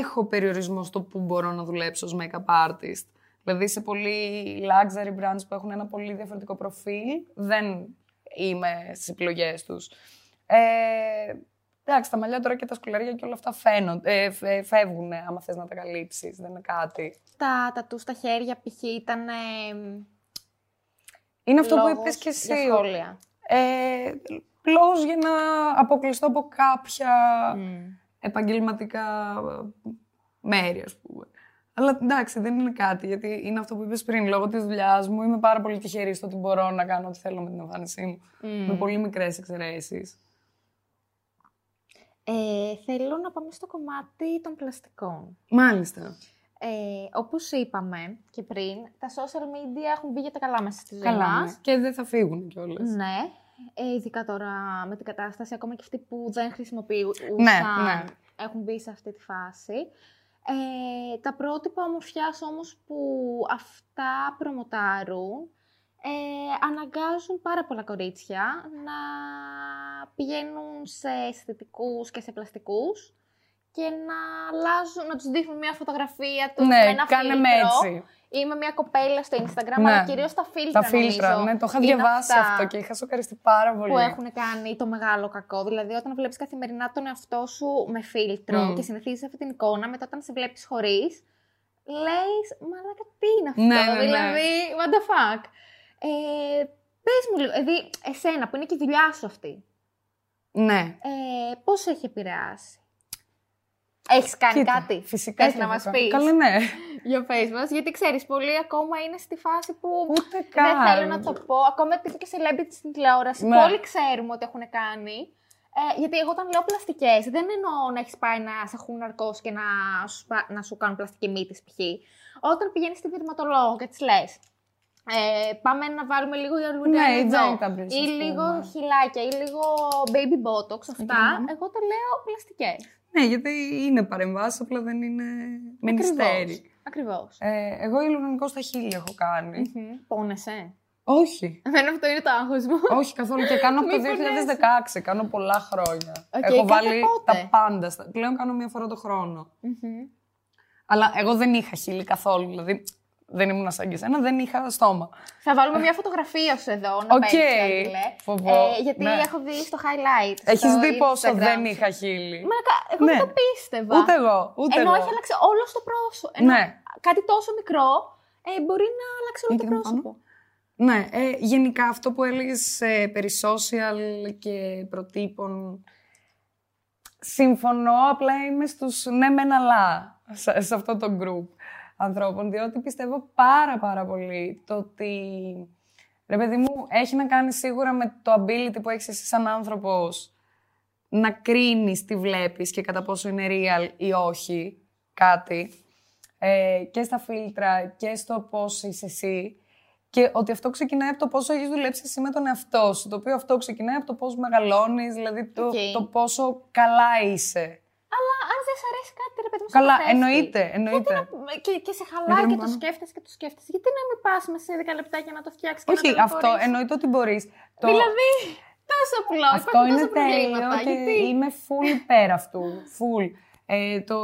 έχω περιορισμό στο που μπορώ να δουλέψω ως make-up artist. Δηλαδή σε πολύ luxury brands που έχουν ένα πολύ διαφορετικό προφίλ, δεν είμαι στις επιλογές τους. Ε, εντάξει, τα μαλλιά τώρα και τα σκουλαρία και όλα αυτά φαίνονται, ε, φεύγουν άμα θες να τα καλύψεις, δεν είναι κάτι. Τα τατούς στα χέρια π.χ. ήταν... είναι αυτό που είπες και εσύ. σχόλια. Ε, λόγος για να αποκλειστώ από κάποια επαγγελματικά μέρη, ας πούμε. Αλλά εντάξει, δεν είναι κάτι, γιατί είναι αυτό που είπες πριν. Λόγω της δουλειάς μου είμαι πάρα πολύ τυχερή στο ότι μπορώ να κάνω ό,τι θέλω με την εμφάνισή μου. Με πολύ μικρές εξαιρέσεις. Ε, θέλω να πάμε στο κομμάτι των πλαστικών. Μάλιστα. Ε, όπως είπαμε και πριν, τα social media έχουν μπει για τα καλά μέσα στη ζωή καλά, μας. Ναι. Και δεν θα φύγουν κιόλας. Ναι. Ε, ειδικά τώρα με την κατάσταση, ακόμα και αυτοί που δεν χρησιμοποιούν, ναι, ναι. έχουν μπει σε αυτή τη φάση. Ε, τα πρότυπα ομορφιάς όμως που αυτά προμοτάρουν ε, αναγκάζουν πάρα πολλά κορίτσια να πηγαίνουν σε αισθητικούς και σε πλαστικούς και να αλλάζουν, να τους δείχνουν μια φωτογραφία του ναι, με ένα κάνε φίλτρο. έτσι. Είμαι μια κοπέλα στο Instagram, ναι. αλλά κυρίως τα φίλτρα Τα φίλτρα, νομίζω, ναι, το είχα διαβάσει αυτό και είχα σοκαριστεί πάρα πολύ. Που έχουν κάνει το μεγάλο κακό. Δηλαδή, όταν βλέπεις καθημερινά τον εαυτό σου με φίλτρο και συνηθίζεις αυτή την εικόνα, μετά όταν σε βλέπεις χωρίς, λες, μαλάκα τι είναι αυτό, ναι, ναι, ναι. δηλαδή, what the fuck. Ε, πες μου λίγο, δηλαδή, εσένα που είναι και η δουλειά σου αυτή. Ναι. Ε, πώς έχει επηρεάσει; Έχεις κάνει Κοίτα, κάτι; Φυσικά Θες και να έχω μας κάνει. πεις. Καλά, ναι. Για πες μας, γιατί ξέρεις, πολλοί ακόμα είναι στη φάση που Ούτε δεν καν. θέλω να το πω. Ακόμα τύπου και celebrity στην τηλεόραση. Ναι. Πολλοί ξέρουμε ότι έχουν κάνει. Ε, γιατί εγώ όταν λέω πλαστικές, δεν εννοώ να έχεις πάει να σε έχουν ναρκώσει και να σου, πα- να σου κάνουν πλαστική μύτη π.χ. Όταν πηγαίνεις στη δερματολόγο και της λες. Ε, πάμε να βάλουμε λίγο ιαλουρία Ναι, εδώ, injectables, ή ας λίγο πούμε. χιλάκια ή λίγο baby botox, αυτά, ναι. εγώ το λέω πλαστικές. Ναι, γιατί είναι παρεμβάσεις, απλά δεν είναι με νυστέρι. Ακριβώς. Ε, εγώ υαλουρονικό στα χείλη έχω κάνει. Μμμ. Πόνεσαι. Όχι. Εμένα αυτό είναι το άγχος μου. Όχι καθόλου και κάνω από το Μη πονέσει. 2016. Κάνω πολλά χρόνια. Οκ, έχω κάθε βάλει πότε; τα πάντα. στα- Πλέον κάνω μία φορά το χρόνο. Αλλά εγώ δεν είχα χείλη καθόλου. Δηλαδή δεν ήμουν σαν και εσένα, δεν είχα στόμα. Θα βάλουμε μια φωτογραφία σου εδώ, να Οκ. παίξεις, Άγγελε. Φοβό. Ε, γιατί Ναι. έχω δει στο highlight. Έχεις στο δει πόσο Instagram δεν σου. είχα χείλη. Μαλάκα, εγώ Ναι. δεν το πίστευα. Ούτε εγώ. Ούτε Ενώ εγώ. έχει αλλάξει όλο το πρόσωπο. Ενώ Ναι. κάτι τόσο μικρό ε, μπορεί να αλλάξει όλο Για το κοίτα μου πρόσωπο. Ναι, ε, γενικά αυτό που έλεγες ε, περί social και προτύπων, συμφωνώ, απλά είμαι στους ναι μεν αλλά σε, σε αυτό το group ανθρώπων, διότι πιστεύω πάρα πάρα πολύ το ότι, ρε παιδί μου, έχει να κάνει σίγουρα με το ability που έχεις εσύ σαν άνθρωπος να κρίνεις τι βλέπεις και κατά πόσο είναι real ή όχι κάτι ε, και στα φίλτρα και στο πώς είσαι εσύ και ότι αυτό ξεκινάει από το πόσο έχεις δουλέψει εσύ με τον εαυτό σου, το οποίο αυτό ξεκινάει από το πώς μεγαλώνεις, δηλαδή το, Οκ. το πόσο καλά είσαι. Αλλά αν δεν σ' αρέσει κάτι, ρε παιδί μου, Καλά, σε πέφτει. εννοείται, εννοείται. Γιατί να... και, και σε χαλάει Γιατί και να το πάμε. σκέφτεσαι και το σκέφτεσαι. Γιατί να μην πας μέσα σε 10 λεπτάκια να το φτιάξεις και Όχι, να το αυτό προχωρήσεις; εννοείται ότι μπορείς. Το... Δηλαδή, τόσο απλό. Αυτό υπάρχουν είναι τόσα τέλειο προβλήματα. και Γιατί... είμαι full υπέρ αυτού. Full. Ε, το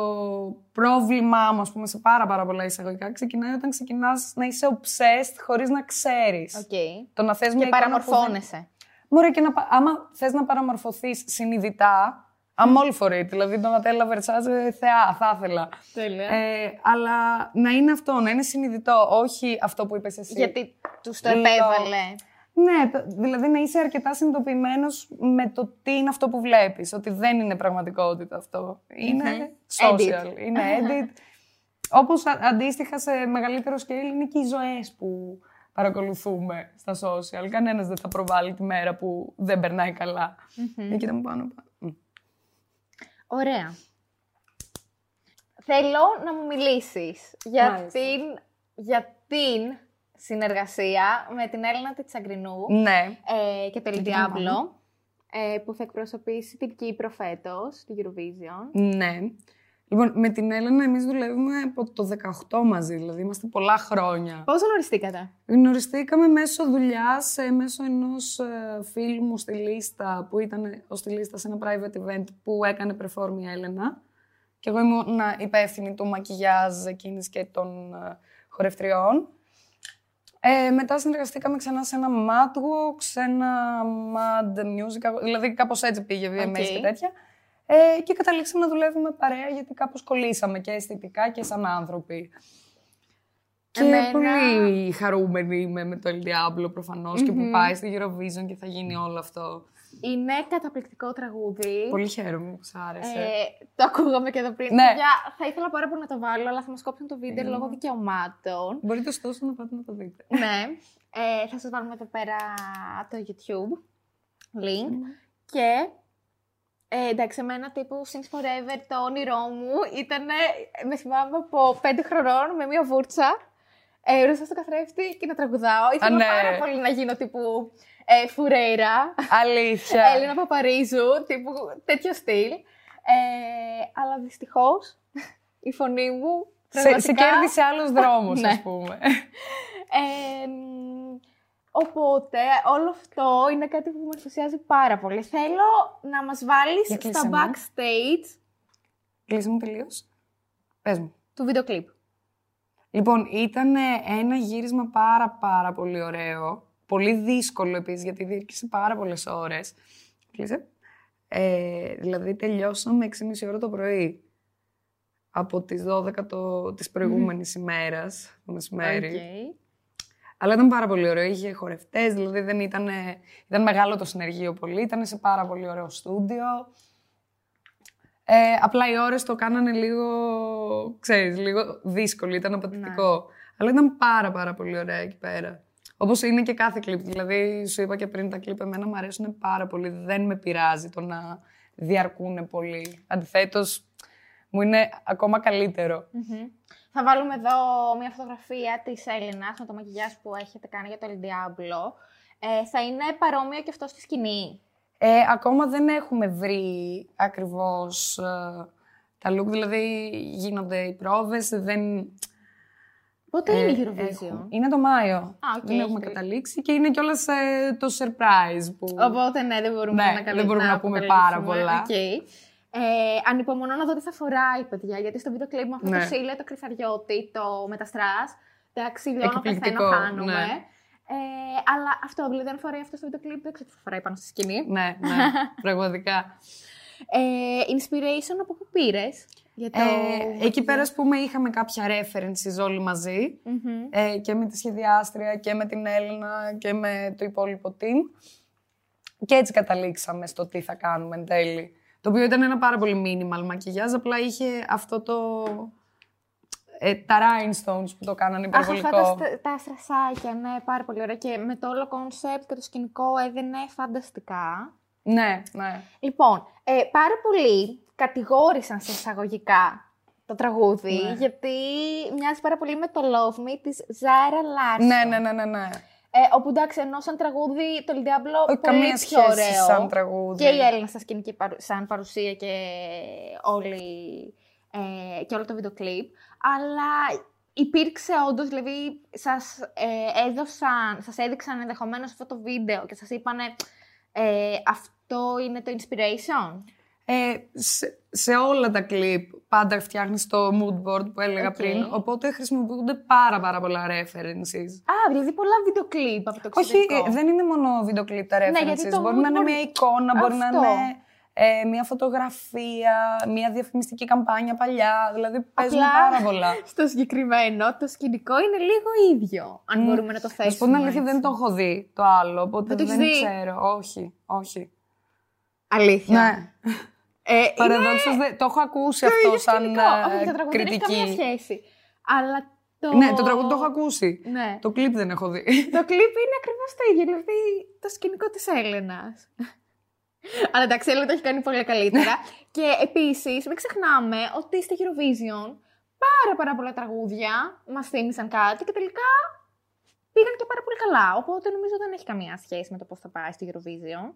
πρόβλημά μου, ας πούμε, σε πάρα πάρα πολλά εισαγωγικά, ξεκινάει όταν ξεκινάς να είσαι obsessed χωρίς να ξέρεις. Okay. Το να θες και παραμορφώνεσαι. Μωρέ, και να, άμα θες να παραμορφωθείς συνειδητά, I'm all for it. Δηλαδή, το Νατέλα Βερσάζε, θεά, θα ήθελα. Τέλεια. Ε, αλλά να είναι αυτό, να είναι συνειδητό, όχι αυτό που είπες εσύ. Γιατί τους το επέβαλε. Ναι, δηλαδή να είσαι αρκετά συνειδητοποιημένος με το τι είναι αυτό που βλέπεις. Ότι δεν είναι πραγματικότητα αυτό. Είναι social, είναι edit. Όπως αντίστοιχα σε μεγαλύτερο scale είναι και οι ζωές που παρακολουθούμε στα social. Κανένας δεν θα προβάλλει τη μέρα που δεν περνάει καλά. Mm-hmm. Εκεί μου πάνω. Ωραία. Θέλω να μου μιλήσεις για την, για την συνεργασία με την Έλληνα Τσαγκρινού ναι. ε, και το Λιδιάμπλο, ε, που θα εκπροσωπήσει την Κύπρο φέτος, τη Eurovision. Ναι. Λοιπόν, με την Έλενα εμείς δουλεύουμε από το 18 μαζί, δηλαδή είμαστε πολλά χρόνια. Πώς γνωριστήκατε; Γνωριστήκαμε μέσω δουλειάς, μέσω ενός ε, φίλου μου στη λίστα, που ήταν ο στη λίστα σε ένα private event που έκανε perform η Έλενα. Και εγώ ήμουν υπεύθυνη του μακιγιάζ εκείνης και των ε, χορευτριών. Ε, μετά συνεργαστήκαμε ξανά σε ένα mad walk, σε ένα mad music, δηλαδή κάπως έτσι πήγε VMA okay. και τέτοια. Ε, και καταλήξαμε να δουλεύουμε παρέα γιατί κάπως κολλήσαμε και αισθητικά και σαν άνθρωποι. Και Εμένα... πολύ χαρούμενη είμαι με το El Diablo προφανως και που πάει στη Eurovision και θα γίνει όλο αυτό. Είναι καταπληκτικό τραγούδι. Πολύ χαίρομαι που σ' άρεσε. Ε, το ακούγαμε και εδώ πριν. Ναι. θα ήθελα πάρα πολύ να το βάλω, αλλά θα μας κόψουν το βίντεο λόγω δικαιωμάτων. Μπορείτε ωστόσο να πάτε να το δείτε. ναι. Ε, θα σας βάλουμε εδώ πέρα το YouTube link. Και ε, εντάξει, εμένα τύπου Since Forever το όνειρό μου ήταν, με θυμάμαι από πέντε χρονών με μία βούρτσα, ε, μπροστά στο καθρέφτη και να τραγουδάω. Ήθελα ναι. πάρα πολύ να γίνω τύπου ε, Φουρέιρα. Αλήθεια. Έλληνα Παπαρίζου, τύπου τέτοιο στυλ. Ε, αλλά δυστυχώς η φωνή μου. Πραγματικά... Σε, σε κέρδισε άλλους δρόμους, ναι. ας πούμε. Ε, οπότε, όλο αυτό είναι κάτι που με ενθουσιάζει πάρα πολύ. Θέλω να μας βάλεις στα backstage. Κλείσε μου τελείως. Πες μου. Του βίντεο κλιπ. Λοιπόν, ήταν ένα γύρισμα πάρα πάρα πολύ ωραίο. Πολύ δύσκολο επίσης, γιατί διήρκησε πάρα πολλές ώρες. Κλείσε. Ε, δηλαδή τελειώσαμε 6,5 ώρα το πρωί. Από τις 12 το, της προηγούμενης ημέρας, το μεσημέρι. Okay. Αλλά ήταν πάρα πολύ ωραίο. Είχε χορευτές, δηλαδή δεν ήταν, ήταν μεγάλο το συνεργείο πολύ. Ήταν σε πάρα πολύ ωραίο στούντιο. Ε, απλά οι ώρες το κάνανε λίγο, ξέρεις, λίγο δύσκολο, ήταν απαιτητικό. Ναι. Αλλά ήταν πάρα πάρα πολύ ωραία εκεί πέρα. Όπως είναι και κάθε κλιπ. Δηλαδή, σου είπα και πριν, τα κλιπ εμένα μου αρέσουν πάρα πολύ. Δεν με πειράζει το να διαρκούν πολύ. Αντιθέτως, μου είναι ακόμα Θα βάλουμε εδώ μια φωτογραφία της Έλληνας με το μακιγιάζ που έχετε κάνει για το El Diablo. Ε, θα είναι παρόμοιο και αυτό στη σκηνή. Ε, ακόμα δεν έχουμε βρει ακριβώς ε, τα look, δηλαδή γίνονται οι πρόβες, δεν... Πότε είναι η ε, Eurovision? Είναι το Μάιο. Α, okay, δεν έχουμε καταλήξει και είναι κιόλας ε, το surprise. Που... Οπότε ναι, δεν μπορούμε ναι, να Δεν μπορούμε να, πούμε πάρα πολλά. Okay. Ε, ανυπομονώ να δω τι θα φοράει, παιδιά, γιατί στο βίντεο κλειπ με αυτό ναι. το σίλε, το κρυθαριώτη, το με τα στρας, εντάξει, λιώνω, πεθαίνω, χάνομαι. Ναι. Ε, αλλά αυτό, δηλαδή, αν φοράει αυτό στο βίντεο κλειπ, δεν ξέρω τι θα φοράει πάνω στη σκηνή. ναι, ναι, πραγματικά. Ε, inspiration από πού πήρες. Το... Ε, εκεί πέρα, ας πούμε, είχαμε κάποια references όλοι ε, και με τη σχεδιάστρια και με την Έλληνα και με το υπόλοιπο team. Και έτσι καταλήξαμε στο τι θα κάνουμε εν τέλει. Το οποίο ήταν ένα πάρα πολύ minimal μακιγιάζ, απλά είχε αυτό το... Ε, τα rhinestones που το κάνανε υπερβολικό. Αχ, αυτά τα, τα στρασάκια, ναι, πάρα πολύ ωραία. Και με το όλο concept και το σκηνικό έδαινε φανταστικά. Ναι, ναι. Λοιπόν, ε, πάρα πολλοί κατηγόρησαν σε εισαγωγικά το τραγούδι, ναι. γιατί μοιάζει πάρα πολύ με το Love Me της Ζάρα Λάρσον. Ναι, ναι, ναι, ναι, ναι. Ε, όπου εντάξει, ενώ σαν τραγούδι το El Diablo πολύ καμία πιο ωραίο. σαν τραγούδι. Και η Έλενα στα σκηνική σαν παρουσία και, όλη, ε, και όλο το βίντεο κλιπ. Αλλά υπήρξε όντως, δηλαδή σας ε, έδωσαν, σας έδειξαν ενδεχομένως αυτό το βίντεο και σας είπανε ε, αυτό είναι το inspiration. Ε, σε, σε όλα τα κλιπ πάντα φτιάχνεις το mood board που έλεγα Οκ. πριν. Οπότε χρησιμοποιούνται πάρα πάρα πολλά references. Α, δηλαδή πολλά βίντεο κλιπ από το Όχι, εξωτερικό. ε, δεν είναι μόνο βίντεο κλιπ τα references. γιατί το μπορεί mood να είναι board- μια εικόνα, μπορεί να Αυτό. είναι ε, μια φωτογραφία, μια διαφημιστική καμπάνια παλιά. Δηλαδή παίζουν Απλά πάρα πολλά. Στο συγκεκριμένο, το σκηνικό είναι λίγο ίδιο, αν Μμ. μπορούμε να το Να θέσουμε. σου πω την αλήθεια, έτσι. δεν το έχω δει το άλλο, οπότε Δεν το δεν έχεις δει; ξέρω. Όχι, όχι. Αλήθεια. Ναι. Ε, Παραδόξως δεν- το έχω ακούσει το αυτό ίδιο σαν σκηνικό. ε, Όχι, το τραγούδι δεν έχει καμία κριτική. σχέση. Αλλά το... Ναι, το τραγούδι το έχω ακούσει. Ναι. Το κλιπ δεν έχω δει. Το κλιπ είναι ακριβώς το ίδιο, δηλαδή το σκηνικό της Έλενας. Αλλά εντάξει, η Έλενα το έχει κάνει πολύ καλύτερα. και επίσης, μην ξεχνάμε ότι στο Eurovision πάρα, πάρα πολλά τραγούδια μας θύμισαν κάτι και τελικά πήγαν και πάρα πολύ καλά. Οπότε νομίζω δεν έχει καμία σχέση με το πώς θα πάει στο Eurovision.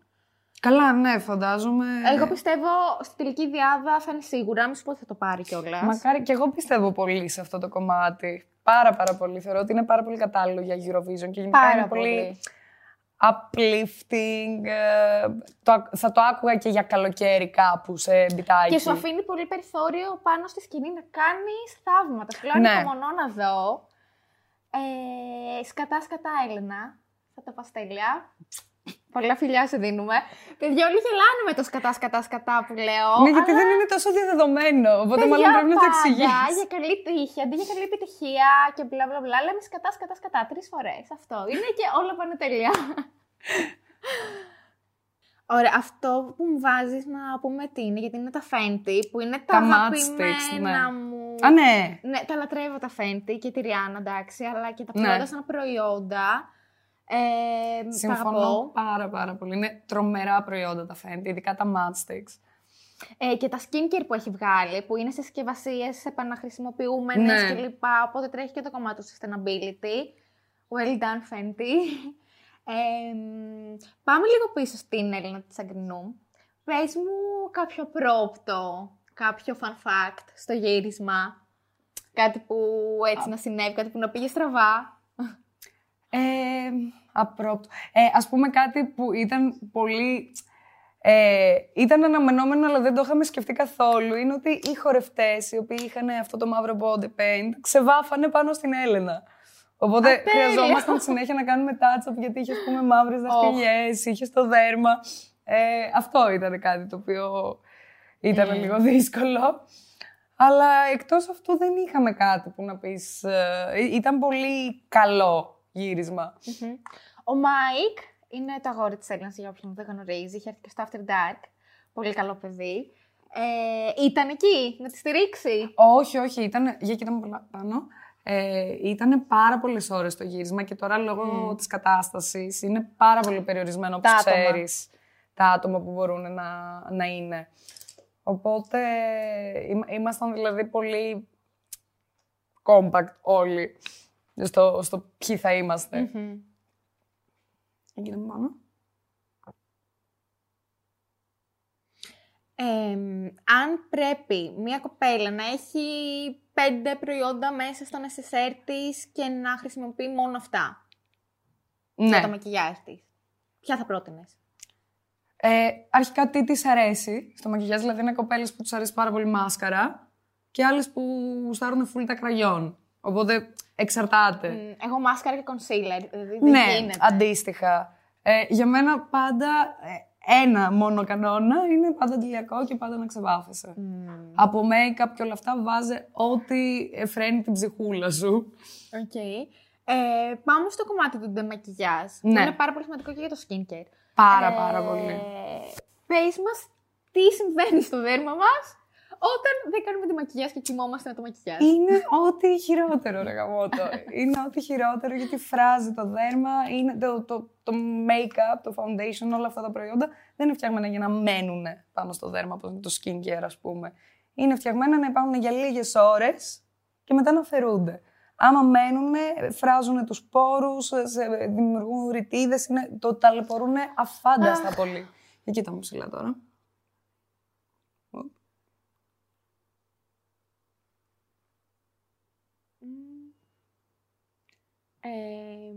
Καλά, ναι, φαντάζομαι. Εγώ πιστεύω στη τελική διάδα θα είναι σίγουρα, μην σου πω ότι θα το πάρει κιόλας. Μακάρι και εγώ πιστεύω πολύ σε αυτό το κομμάτι. Πάρα πάρα πολύ. Θεωρώ ότι είναι πάρα πολύ κατάλληλο για Eurovision και γενικά Πάρα είναι πολύ πολύ. uplifting. ε, το, ακ- θα το άκουγα και για καλοκαίρι κάπου σε μπιτάκι. Και σου αφήνει πολύ περιθώριο πάνω στη σκηνή να κάνει θαύματα. Σου λέω, Ναι. ανυπομονώ να δω. Ε, σκατά, σκατά, Έλενα. Θα τα παστέλια. Πολλά φιλιά σου δίνουμε. Παιδιά, όλοι γελάνε με το σκατά, σκατά, σκατά που λέω. Ναι, γιατί αλλά, δεν είναι τόσο διαδεδομένο. Οπότε παιδιά, μάλλον πρέπει να το πάντα εξηγήσεις. Για καλή τύχη, αντί για καλή επιτυχία και μπλα μπλα μπλα, λέμε σκατά, σκατά, σκατά. Τρεις φορές. Αυτό είναι και όλα πάνε τέλεια. Ωραία, αυτό που μου βάζεις να πούμε τι είναι, γιατί είναι τα Fenty, που είναι τα, Τα matchsticks, αγαπημένα ναι. μου. Α, ναι. Ναι, τα λατρεύω τα Fenty και τη Rihanna, εντάξει, αλλά και τα Ναι. προϊόντα σαν προϊόντα. Ε, τα Συμφωνώ αγαπώ. πάρα πάρα πολύ. Είναι τρομερά προϊόντα τα Fenty, ειδικά τα matchsticks. Ε, και τα skincare που έχει βγάλει, που είναι σε συσκευασίες επαναχρησιμοποιούμενες Ναι. κλπ. Οπότε τρέχει και το κομμάτι του sustainability. Well done, Fenty. Ε, μ, πάμε λίγο πίσω στην Έλληνα της Αγκρινού. Πες μου κάποιο πρόπτο, κάποιο fun fact στο γύρισμα. Κάτι που έτσι να συνέβη, κάτι που να πήγε στραβά. Ε, απρόπτω. Ε, ας πούμε κάτι που ήταν πολύ... Ε, ήταν αναμενόμενο, αλλά δεν το είχαμε σκεφτεί καθόλου. Είναι ότι οι χορευτές, οι οποίοι είχαν αυτό το μαύρο body paint, ξεβάφανε πάνω στην Έλενα. Οπότε Α, τέλεια. χρειαζόμασταν συνέχεια να κάνουμε touch-up, γιατί είχες, ας πούμε, μαύρες δαχτυλιές, είχες στο δέρμα. Ε, αυτό ήταν κάτι το οποίο ήταν Ε. λίγο δύσκολο. Αλλά εκτός αυτού δεν είχαμε κάτι που να πεις... ε, ήταν πολύ καλό γύρισμα. Μμμ. Ο Μάικ είναι το αγόρι της Έλενας, για όποιον δεν γνωρίζει. Είχε έρθει και στο After Dark. Πολύ καλό παιδί. Ε, ήταν εκεί να τη στηρίξει. Όχι, όχι, ήταν. Για κοίτα μου πολλά πάνω. Ε, ήταν πάρα πολλές ώρες το γύρισμα και τώρα λόγω της κατάστασης είναι πάρα πολύ περιορισμένο όπως Τα άτομα. ξέρεις τα άτομα που μπορούν να, να είναι. Οπότε είμα- ήμασταν δηλαδή πολύ compact όλοι στο, στο ποιοι θα είμαστε. Μμμ. Έγινε πάνω. Εμ, αν πρέπει μια κοπέλα να έχει πέντε προϊόντα μέσα στον SSR της και να χρησιμοποιεί μόνο αυτά για Ναι. το μακιγιάζ της, ποια θα πρότεινες; Ε, αρχικά τι της αρέσει στο μακιγιάζ, δηλαδή είναι κοπέλες που τους αρέσει πάρα πολύ μάσκαρα και άλλες που γουστάρουν full τα κραγιόν. Οπότε εξαρτάται. Μ, Εγώ μάσκαρα και concealer, δηλαδή δεν ναι, γίνεται. αντίστοιχα. Ε, για μένα πάντα ε, ένα μόνο κανόνα είναι πάντα αντιλιακό και πάντα να ξεβάφεσαι. Μ, Από make-up και όλα αυτά βάζε ό,τι εφραίνει την ψυχούλα σου. Οκ. Ε, πάμε στο κομμάτι του ντεμακιγιάζ. που Ναι. Είναι πάρα πολύ σημαντικό και για το skincare. Πάρα Ε, πάρα πολύ. Πες μας τι συμβαίνει στο δέρμα μας όταν δεν κάνουμε ντεμακιγιάζ και κοιμόμαστε με το μακιγιάζ. Είναι ό,τι χειρότερο, ρε γαμώτο. είναι ό,τι χειρότερο γιατί φράζει το δέρμα, είναι το, το, το make-up, το foundation, όλα αυτά τα προϊόντα δεν είναι φτιαγμένα για να μένουν πάνω στο δέρμα, όπως είναι το skincare ας πούμε. Είναι φτιαγμένα να υπάρχουν για λίγες ώρες και μετά να αφαιρούνται. Άμα μένουν, φράζουν τους πόρους, σε- δημιουργούν ρητίδες, είναι, το ταλαιπωρούν αφάνταστα πολύ. Για κοίτα μου ψηλά τώρα. Ε,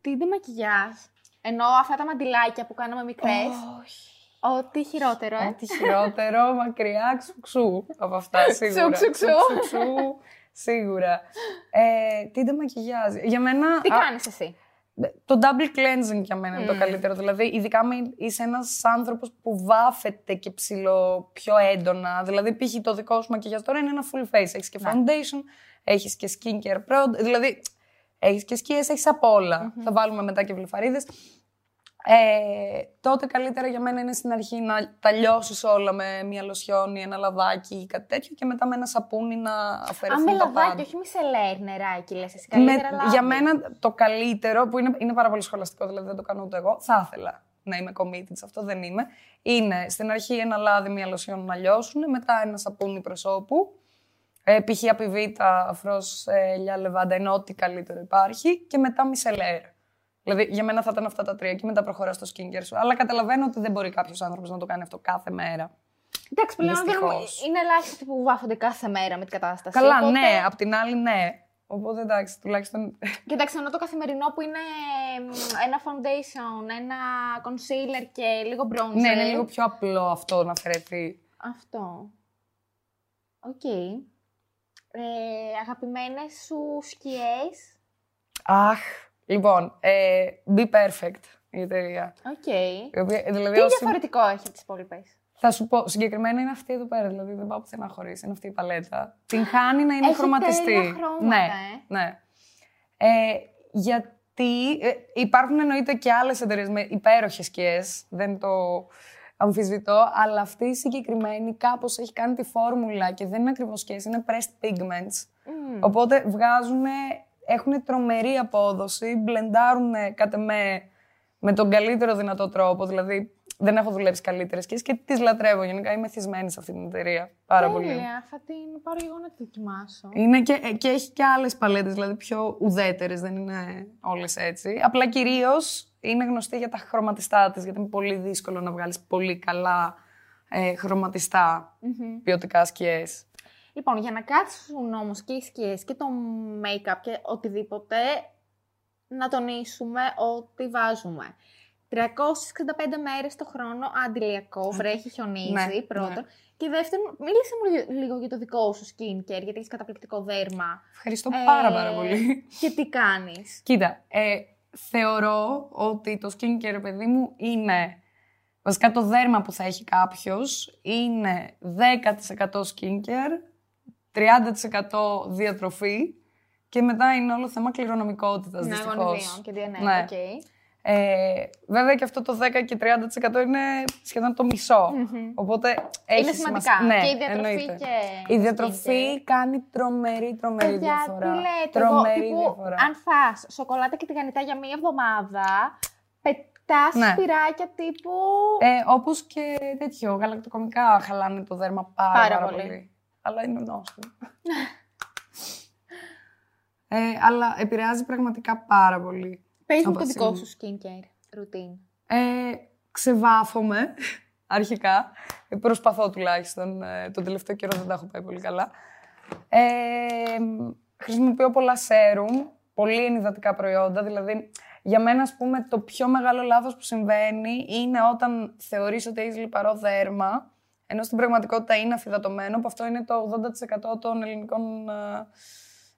τι ντεμακιγιάζ. Ενώ αυτά τα μαντιλάκια που κάναμε μικρές. Όχι. Ό,τι χειρότερο, ε. Ό,τι χειρότερο, μακριά, ξουξού από αυτά, σίγουρα. Ξουξουξού. Ξουξουξού, σίγουρα. Ε, τι δεν μακιγιάζει. Για μένα... Τι α, κάνεις εσύ; Το double cleansing για μένα είναι το καλύτερο. Δηλαδή, ειδικά αν είσαι ένας άνθρωπος που βάφεται και ψηλό πιο έντονα. Δηλαδή, π.χ. το δικό σου μακιγιάζ τώρα είναι ένα full face. Έχεις και foundation, έχεις και skincare product. Δηλαδή, έχεις και σκιές, έχεις απ' όλα. Θα βάλουμε μετά και βλεφαρίδες. Ε, τότε καλύτερα για μένα είναι στην αρχή να τα λιώσεις όλα με μια λοσιόν ή ένα λαδάκι ή κάτι τέτοιο και μετά με ένα σαπούνι να Αν αφαιρεθούν με τα πάντα. λαδάκι, όχι μισελέρ νεράκι, λες εσύ. Με- Καλύτερα λάδι. για μένα το καλύτερο, που είναι, είναι πάρα πολύ σχολαστικό, δηλαδή δεν το κάνω ούτε εγώ, θα ήθελα να είμαι committed σε αυτό, δεν είμαι. Είναι στην αρχή ένα λάδι, μια λοσιόν να λιώσουν, μετά ένα σαπούνι προσώπου, ε, π.χ. απειβήτα, αφρός, ε, ελιά, λεβάντα, είναι ό,τι καλύτερο υπάρχει, και μετά μισελέρ. Δηλαδή για μένα θα ήταν αυτά τα τρία και μετά προχωρά στο skincare σου. Αλλά καταλαβαίνω ότι δεν μπορεί κάποιος άνθρωπος να το κάνει αυτό κάθε μέρα. Εντάξει, πλέον δεν Δυστυχώς. είναι ελάχιστοι που βάφονται κάθε μέρα με την κατάσταση. Καλά, οπότε... ναι, απ' την άλλη ναι. Οπότε εντάξει, τουλάχιστον Κοιτάξτε, ενώ το καθημερινό που είναι μ, ένα foundation, ένα concealer και λίγο bronzer. ναι, είναι λίγο πιο απλό αυτό να αφαιρεθεί. Αυτό. Οκ. Ε, αγαπημένες σου σκιές; Αχ, λοιπόν, ε, BPerfect η εταιρεία. Οκ. Η οποία, δηλαδή, Τι όσοι- διαφορετικό έχει από τις υπόλοιπες; θα σου πω, συγκεκριμένα είναι αυτή εδώ πέρα, δηλαδή δεν πάω πουθενά χωρίς, είναι αυτή η παλέτα. Τυχαίνει να είναι Έχει χρωματιστή. τέλεια χρώματα, ναι, ε. ναι. Ε, γιατί ε, υπάρχουν εννοείται και άλλες εταιρείες με υπέροχες σκιές, δεν το αμφισβητώ, αλλά αυτή η συγκεκριμένη κάπως έχει κάνει τη φόρμουλα και δεν είναι ακριβώς σκιές, είναι pressed pigments. Οπότε βγάζουν, έχουν τρομερή απόδοση, μπλεντάρουν κατ' εμέ με τον καλύτερο δυνατό τρόπο. Δηλαδή, δεν έχω δουλέψει καλύτερες και και τις λατρεύω. Γενικά είμαι θυσμένη σε αυτή την εταιρεία. Πάρα πολύ. Τέλεια, θα την πάρω εγώ να τη δοκιμάσω. Είναι και, ε, και έχει και άλλες παλέτες, δηλαδή πιο ουδέτερες, δεν είναι όλες έτσι. Απλά κυρίως είναι γνωστή για τα χρωματιστά της, γιατί είναι πολύ δύσκολο να βγάλεις πολύ καλά ε, χρωματιστά ποιοτικά σκιές. Λοιπόν, για να κάτσουν όμως και οι σκιές και το make-up και οτιδήποτε, να τονίσουμε ότι βάζουμε 365 μέρες το χρόνο αντιλιακό, βρέχει, χιονίζει, Ναι, πρώτον. ναι. Και δεύτερον, μίλησε μου λι- λίγο για το δικό σου skincare, γιατί έχεις καταπληκτικό δέρμα. Ευχαριστώ πάρα Ε, πάρα πολύ. Και τι κάνεις; Κοίτα, ε, θεωρώ ότι το skincare, παιδί μου, είναι... Βασικά το δέρμα που θα έχει κάποιος είναι 10% skincare, 30% διατροφή και μετά είναι όλο θέμα κληρονομικότητας, Ναι, δυστυχώς. γονιδίων και DNA, Ναι. οκ. Ε, βέβαια και αυτό το 10 και 30% είναι σχεδόν το μισό Οπότε έχει Είναι σημασία. σημαντικά. Ναι, και η διατροφή εννοείται. και Η το διατροφή κάνει τρομερή, τρομερή Παιδιά, διαφορά. τι λέτε, εγώ, τρομερή τύπου, διαφορά. αν φας σοκολάτα και τηγανιτά για μία εβδομάδα, πετάς Ναι. σπυράκια τύπου... Ε, όπως και τέτοιο, γαλακτοκομικά χαλάνε το δέρμα πάρα, Πάρα πάρα, πολύ. πολύ. Αλλά είναι νόστιμο. ε, αλλά επηρεάζει πραγματικά πάρα πολύ. Πες μου το όπως δικό είναι. σου skincare routine. Ε, ξεβάφομαι αρχικά. Ε, προσπαθώ τουλάχιστον. Ε, τον τελευταίο καιρό δεν τα έχω πάει πολύ καλά. Ε, χρησιμοποιώ πολλά σέρουμ, πολύ ενυδατικά προϊόντα. Δηλαδή, για μένα, ας πούμε, το πιο μεγάλο λάθος που συμβαίνει είναι όταν θεωρείς ότι έχεις λιπαρό δέρμα, ενώ στην πραγματικότητα είναι αφυδατωμένο, που αυτό είναι το 80% των ελληνικών ε,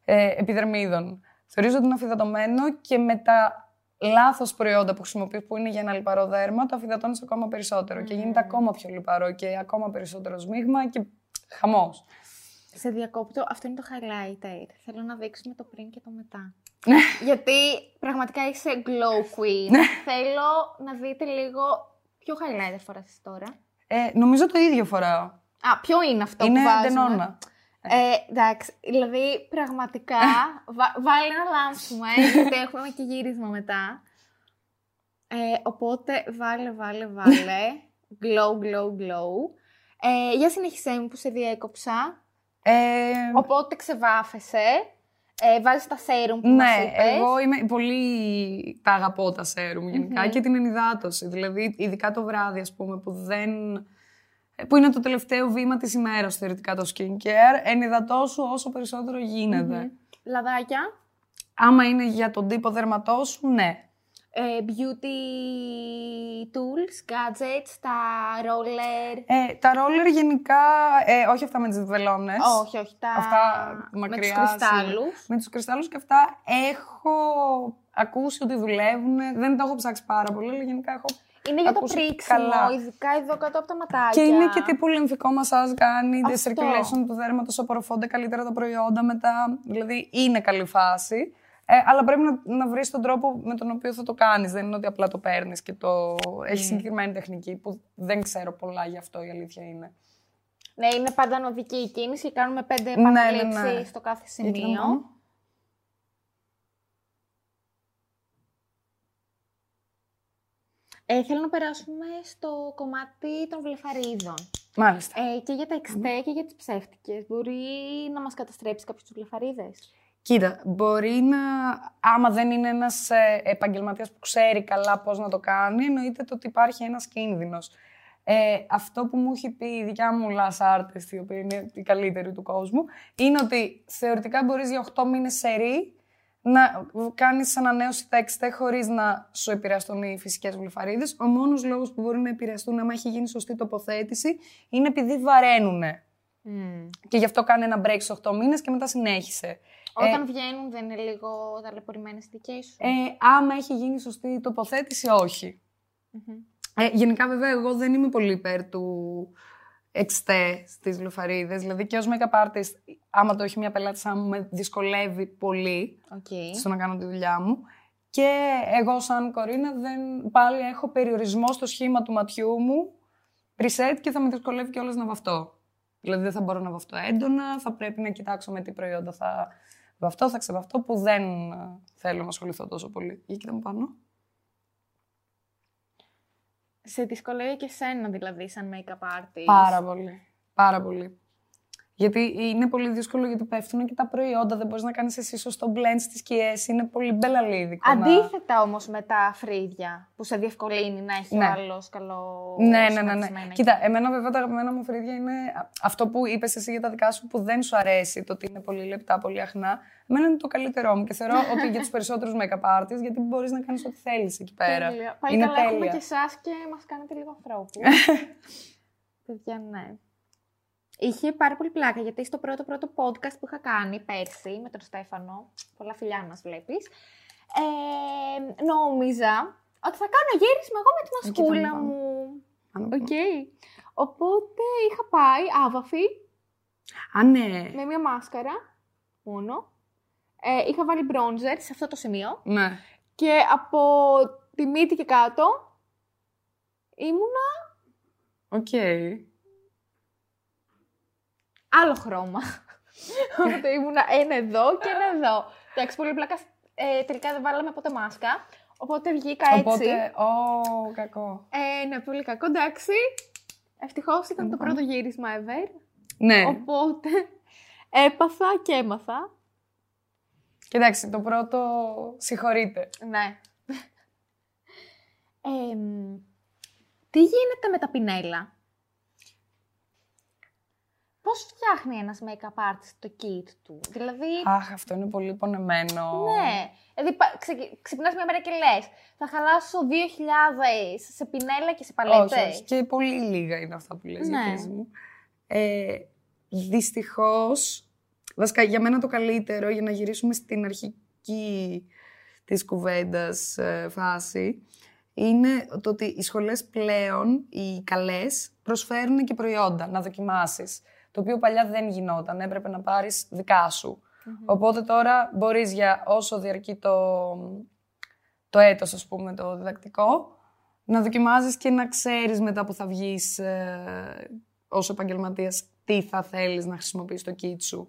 ε, επιδερμίδων. Θεωρείς ότι είναι αφυδατωμένο και με τα λάθος προϊόντα που χρησιμοποιείς που είναι για ένα λιπαρό δέρμα, το αφυδατώνεις ακόμα περισσότερο και γίνεται ακόμα πιο λιπαρό και ακόμα περισσότερο σμίγμα και χαμός. Σε διακόπτω, αυτό είναι το highlighter. Θέλω να δείξουμε το πριν και το μετά. Γιατί πραγματικά είσαι glow queen. Θέλω να δείτε λίγο ποιο highlighter φοράς εσύ τώρα. Ε, νομίζω το ίδιο φοράω. Α, ποιο είναι αυτό είναι που βάζουμε; ντενόνα. Ε, εντάξει, δηλαδή πραγματικά βα, βάλε να λάμψουμε, γιατί έχουμε και γύρισμα μετά. Ε, οπότε βάλε, βάλε, βάλε. glow, glow, glow. Ε, για συνέχισέ μου που σε διέκοψα. Ε, Οπότε ξεβάφεσαι. Ε, βάζεις τα σέρουμ που μας ναι, είπες. εγώ είμαι πολύ... Τα αγαπώ τα σέρουμ γενικά και την ενυδάτωση. Δηλαδή, ειδικά το βράδυ, ας πούμε, που δεν... που είναι το τελευταίο βήμα της ημέρας, θεωρητικά, το skincare, ενυδατώσου όσο περισσότερο γίνεται. Λαδάκια. Άμα είναι για τον τύπο δέρματός σου, ναι. ε, beauty tools, gadgets, τα roller. Ε, τα roller γενικά, ε, όχι αυτά με τις βελόνες. Όχι, όχι, τα αυτά μακριά. με τους κρυστάλλους. Με τους κρυστάλλους και αυτά έχω ακούσει ότι δουλεύουν. Δεν το έχω ψάξει πάρα πολύ, αλλά γενικά έχω είναι για το πρίξιμο, καλά. ειδικά εδώ κάτω από τα ματάκια. Και είναι και τύπου λυμφικό μασάζ κάνει, circulation του δέρματος, απορροφώνται καλύτερα τα προϊόντα μετά. Δηλαδή είναι καλή φάση. Ε, αλλά πρέπει να, να βρεις τον τρόπο με τον οποίο θα το κάνεις. Δεν είναι ότι απλά το παίρνεις και το. Έχεις συγκεκριμένη τεχνική που δεν ξέρω πολλά γι' αυτό η αλήθεια είναι. Ναι, είναι πάντα νοδική η κίνηση. Κάνουμε πέντε επαναλήψει ναι, ναι, ναι. στο κάθε σημείο. Ε, θέλω να περάσουμε στο κομμάτι των βλεφαρίδων. Μάλιστα. Ε, και για τα εξτέ και για τις ψεύτικες. Μπορεί να μας καταστρέψει κάποιους τους βλεφαρίδες; Κοίτα, μπορεί να, άμα δεν είναι ένας ε, επαγγελματίας που ξέρει καλά πώς να το κάνει, εννοείται το ότι υπάρχει ένας κίνδυνος. Ε, αυτό που μου έχει πει η δικιά μου last artist, η οποία είναι η καλύτερη του κόσμου, είναι ότι θεωρητικά μπορείς για 8 μήνες σερή να κάνεις ανανέωση τα εξτέ χωρίς να σου επηρεαστούν οι φυσικές γλυφαρίδες. Ο μόνος λόγος που μπορεί να επηρεαστούν, άμα έχει γίνει σωστή τοποθέτηση, είναι επειδή βαραίνουν. Mm. Και γι' αυτό κάνει ένα break σε 8 μήνες και μετά συνέχισε. Όταν ε, βγαίνουν δεν είναι λίγο ταλαιπωρημένες οι δικές σου; Ε, άμα έχει γίνει σωστή τοποθέτηση, Ε, γενικά, βέβαια, εγώ δεν είμαι πολύ υπέρ του εξτέ στις λουφαρίδε. Δηλαδή και ως make-up artist, άμα το έχει μια πελάτη σαν μου, με δυσκολεύει πολύ okay. στο να κάνω τη δουλειά μου. Και εγώ σαν Κορίνα δεν, πάλι έχω περιορισμό στο σχήμα του ματιού μου, preset και θα με δυσκολεύει κιόλας να βαφτώ. Δηλαδή δεν θα μπορώ να βαφτώ έντονα, θα πρέπει να κοιτάξω με τι προϊόντα θα βαφτώ, θα ξεβαφτώ, που δεν θέλω να ασχοληθώ τόσο πολύ. Για κοίτα μου πάνω. Σε δυσκολεύει και σένα δηλαδή, σαν make-up artist. Πάρα πολύ. Πάρα πολύ. Γιατί είναι πολύ δύσκολο γιατί πέφτουν και τα προϊόντα. Δεν μπορείς να κάνεις εσύ σωστό blend στις σκιές. Είναι πολύ μπελαλίδικο. Αντίθετα να... όμως με τα φρύδια που σε διευκολύνει να έχει ναι. άλλος καλό. Ναι, ναι, ναι, ναι. Κοίτα, εμένα βέβαια τα αγαπημένα μου φρύδια είναι αυτό που είπες εσύ για τα δικά σου που δεν σου αρέσει το ότι είναι πολύ λεπτά, πολύ αχνά. Εμένα είναι το καλύτερό μου και θεωρώ ότι για τους περισσότερους make-up artists γιατί μπορείς να κάνεις ό,τι θέλεις εκεί πέρα. Τέλεια. Πάλι είναι καλά, έχουμε και εσάς και μας κάνετε λίγο ανθρώπους. Παιδιά, ναι. Είχε πάρα πολύ πλάκα γιατί στο πρώτο πρώτο podcast που είχα κάνει πέρσι με τον Στέφανο, πολλά φιλιά μας βλέπεις, ε, νόμιζα ότι θα κάνω γύρισμα εγώ με τη μασκούλα μου. Οκ. Οπότε είχα πάει άβαφη. Α, ναι. Με μια μάσκαρα μόνο. Ε, είχα βάλει bronzer σε αυτό το σημείο. Ναι. Και από τη μύτη και κάτω ήμουνα... Οκ άλλο χρώμα. Οπότε ήμουνα ένα εδώ και ένα εδώ. Εντάξει, πολύ πλάκα. Ε, τελικά δεν βάλαμε ποτέ μάσκα. Οπότε βγήκα έτσι. Οπότε, ω, κακό. Ε, ναι, πολύ κακό. Εντάξει. Ευτυχώς ήταν το πρώτο γύρισμα ever. Ναι. Οπότε έπαθα και έμαθα. Κοιτάξτε, το πρώτο συγχωρείτε. Ναι. τι γίνεται με τα πινέλα; Πώς φτιάχνει ένας make-up artist το kit του, Δηλαδή. Αχ, αυτό είναι πολύ πονεμένο. Ναι. Δηλαδή, ξυπνάς μια μέρα και λες, θα χαλάσω 2.000 σε πινέλα και σε παλέτες. Όχι, Και πολύ λίγα είναι αυτά που λες, ναι. μου. Ε, Δυστυχώς, βασικά για μένα το καλύτερο, για να γυρίσουμε στην αρχική της κουβέντας ε, φάση, είναι το ότι οι σχολές πλέον, οι καλές, προσφέρουν και προϊόντα να δοκιμάσεις το οποίο παλιά δεν γινόταν. Έπρεπε να πάρεις δικά σου. Οπότε τώρα μπορείς για όσο διαρκεί το, το έτος, ας πούμε, το διδακτικό, να δοκιμάζεις και να ξέρεις μετά που θα βγεις ε, ως επαγγελματίας τι θα θέλεις να χρησιμοποιείς το kit σου.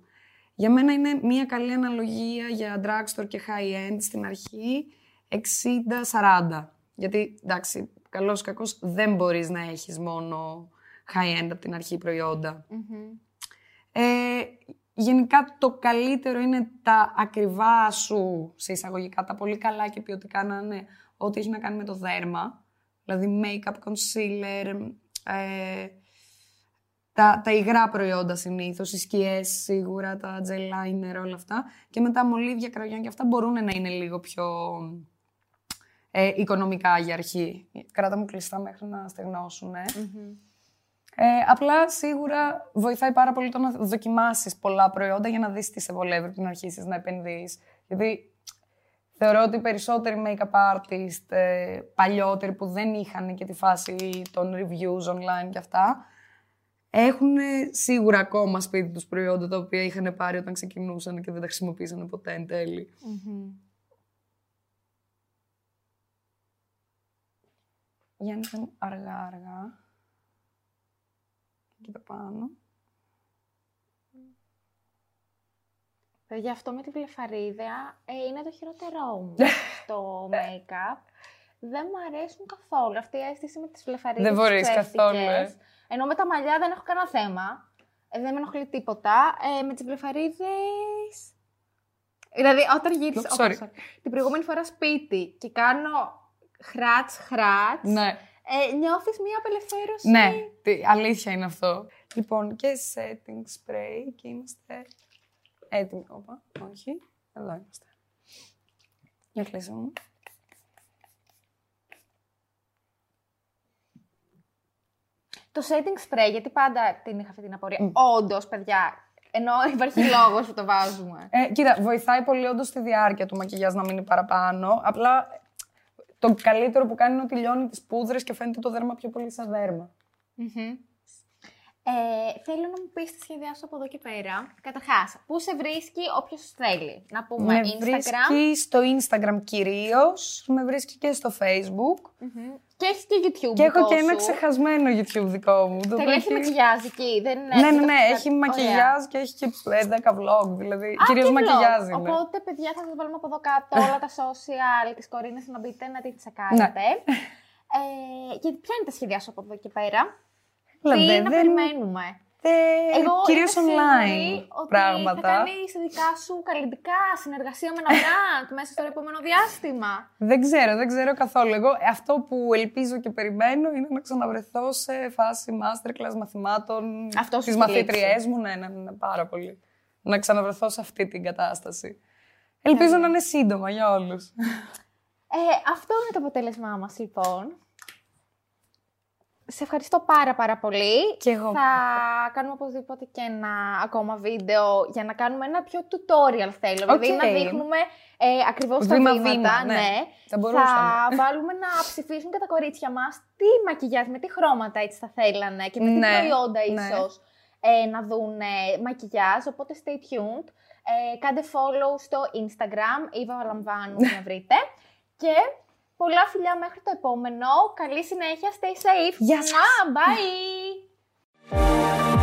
Για μένα είναι μια καλή αναλογία για drugstore και high-end στην αρχή 60-40. Γιατί, εντάξει, καλός κακός δεν μπορείς να έχεις μόνο high-end από την αρχή Ε, γενικά το καλύτερο είναι τα ακριβά σου, σε εισαγωγικά, τα πολύ καλά και ποιοτικά να είναι ό,τι έχει να κάνει με το δέρμα. Δηλαδή make-up, concealer, ε, τα, τα υγρά προϊόντα συνήθως, οι σκιές σίγουρα, τα gel liner, όλα αυτά. Και μετά μολύβια, κραγιόν και αυτά μπορούν να είναι λίγο πιο ε, οικονομικά για αρχή. Κράτα μου κλειστά μέχρι να στεγνώσουν. Ε. Ε, απλά σίγουρα βοηθάει πάρα πολύ το να δοκιμάσεις πολλά προϊόντα για να δεις τι σε βολεύει πριν αρχίσεις να επενδύεις. Γιατί θεωρώ ότι οι περισσότεροι make-up artist, ε, παλιότεροι που δεν είχαν και τη φάση των reviews online και αυτά, έχουν σίγουρα ακόμα σπίτι τους προϊόντα τα οποία είχαν πάρει όταν ξεκινούσαν και δεν τα χρησιμοποίησαν ποτέ εν τελει Για να αργά-αργά. Κοίτα πάνω. Παιδιά, αυτό με τη βλεφαρίδα ε, είναι το χειρότερό μου το make-up. Δεν μου αρέσουν καθόλου αυτή η αίσθηση με τις βλεφαρίδες Δεν μπορείς καθόλου, ε. Ενώ με τα μαλλιά δεν έχω κανένα θέμα. Ε, δεν με ενοχλεί τίποτα. Ε, με τις βλεφαρίδες... Δηλαδή, όταν γύρισα oh, την προηγούμενη φορά σπίτι και κάνω χράτς, χράτς, ναι. Ε, νιώθεις μία απελευθέρωση; Ναι, αλήθεια είναι αυτό. Λοιπόν, και setting spray και είμαστε έτοιμοι. Όπα, όχι, εδώ είμαστε. Για κλείσαμε. Το setting spray, γιατί πάντα την είχα αυτή την απορία. Mm. Όντως, παιδιά, ενώ υπάρχει λόγος που το βάζουμε. Ε, κοίτα, βοηθάει πολύ όντως τη διάρκεια του μακιγιάζ να μείνει παραπάνω. Απλά το καλύτερο που κάνει είναι ότι λιώνει τις πούδρες και φαίνεται το δέρμα πιο πολύ σαν δέρμα. Ε, θέλω να μου πεις τη σχεδιά σου από εδώ και πέρα. Καταρχάς, πού σε βρίσκει όποιος θέλει. Να πούμε με Instagram. βρίσκει στο Instagram κυρίως. Με βρίσκει και στο Facebook. Και έχει και YouTube. Και έχω και ένα ξεχασμένο YouTube δικό μου. Το έχει μακιγιάζ εκεί. Δεν είναι ναι, ναι, ναι. Έχει μακιγιάζ και έχει και 10 vlog. Δηλαδή, κυρίως μακιγιάζ είναι. Οπότε, παιδιά, θα σας βάλουμε από εδώ κάτω όλα τα social τη Κορίνα να μπείτε να τη τσεκάρετε. Ναι. Ε, και ποια είναι τα σχέδιά σου από εδώ και πέρα; Τι να περιμένουμε. Εγώ κυρίως online ότι πράγματα. Θα κάνεις δικά σου καλλιτικά συνεργασία με ένα brand μέσα στο επόμενο διάστημα. Δεν ξέρω, δεν ξέρω καθόλου. Εγώ αυτό που ελπίζω και περιμένω είναι να ξαναβρεθώ σε φάση masterclass μαθημάτων τις μαθήτριές μου. Ναι, ναι, ναι, πάρα πολύ. Να ξαναβρεθώ σε αυτή την κατάσταση. Ελπίζω να είναι σύντομα για όλους. Ε, αυτό είναι το αποτέλεσμά μας λοιπόν σε ευχαριστώ πάρα πάρα πολύ. Και εγώ. Θα κάνουμε οπωσδήποτε και ένα ακόμα βίντεο για να κάνουμε ένα πιο tutorial θέλω. Okay. Δηλαδή να δείχνουμε ε, ακριβώς τα βήματα. Βήμα, ναι. ναι. Θα, θα βάλουμε να ψηφίσουν και τα κορίτσια μας τι μακιγιάζ, με τι χρώματα έτσι θα θέλανε και με τι ναι. προϊόντα ναι. ίσως ε, να δουν μακιγιάζ. Οπότε stay tuned. Ε, κάντε follow στο Instagram, Eva Λαμβάνου να βρείτε. Και Πολλά φιλιά μέχρι το επόμενο. Καλή συνέχεια. Stay safe. Γεια σας. Μα, bye.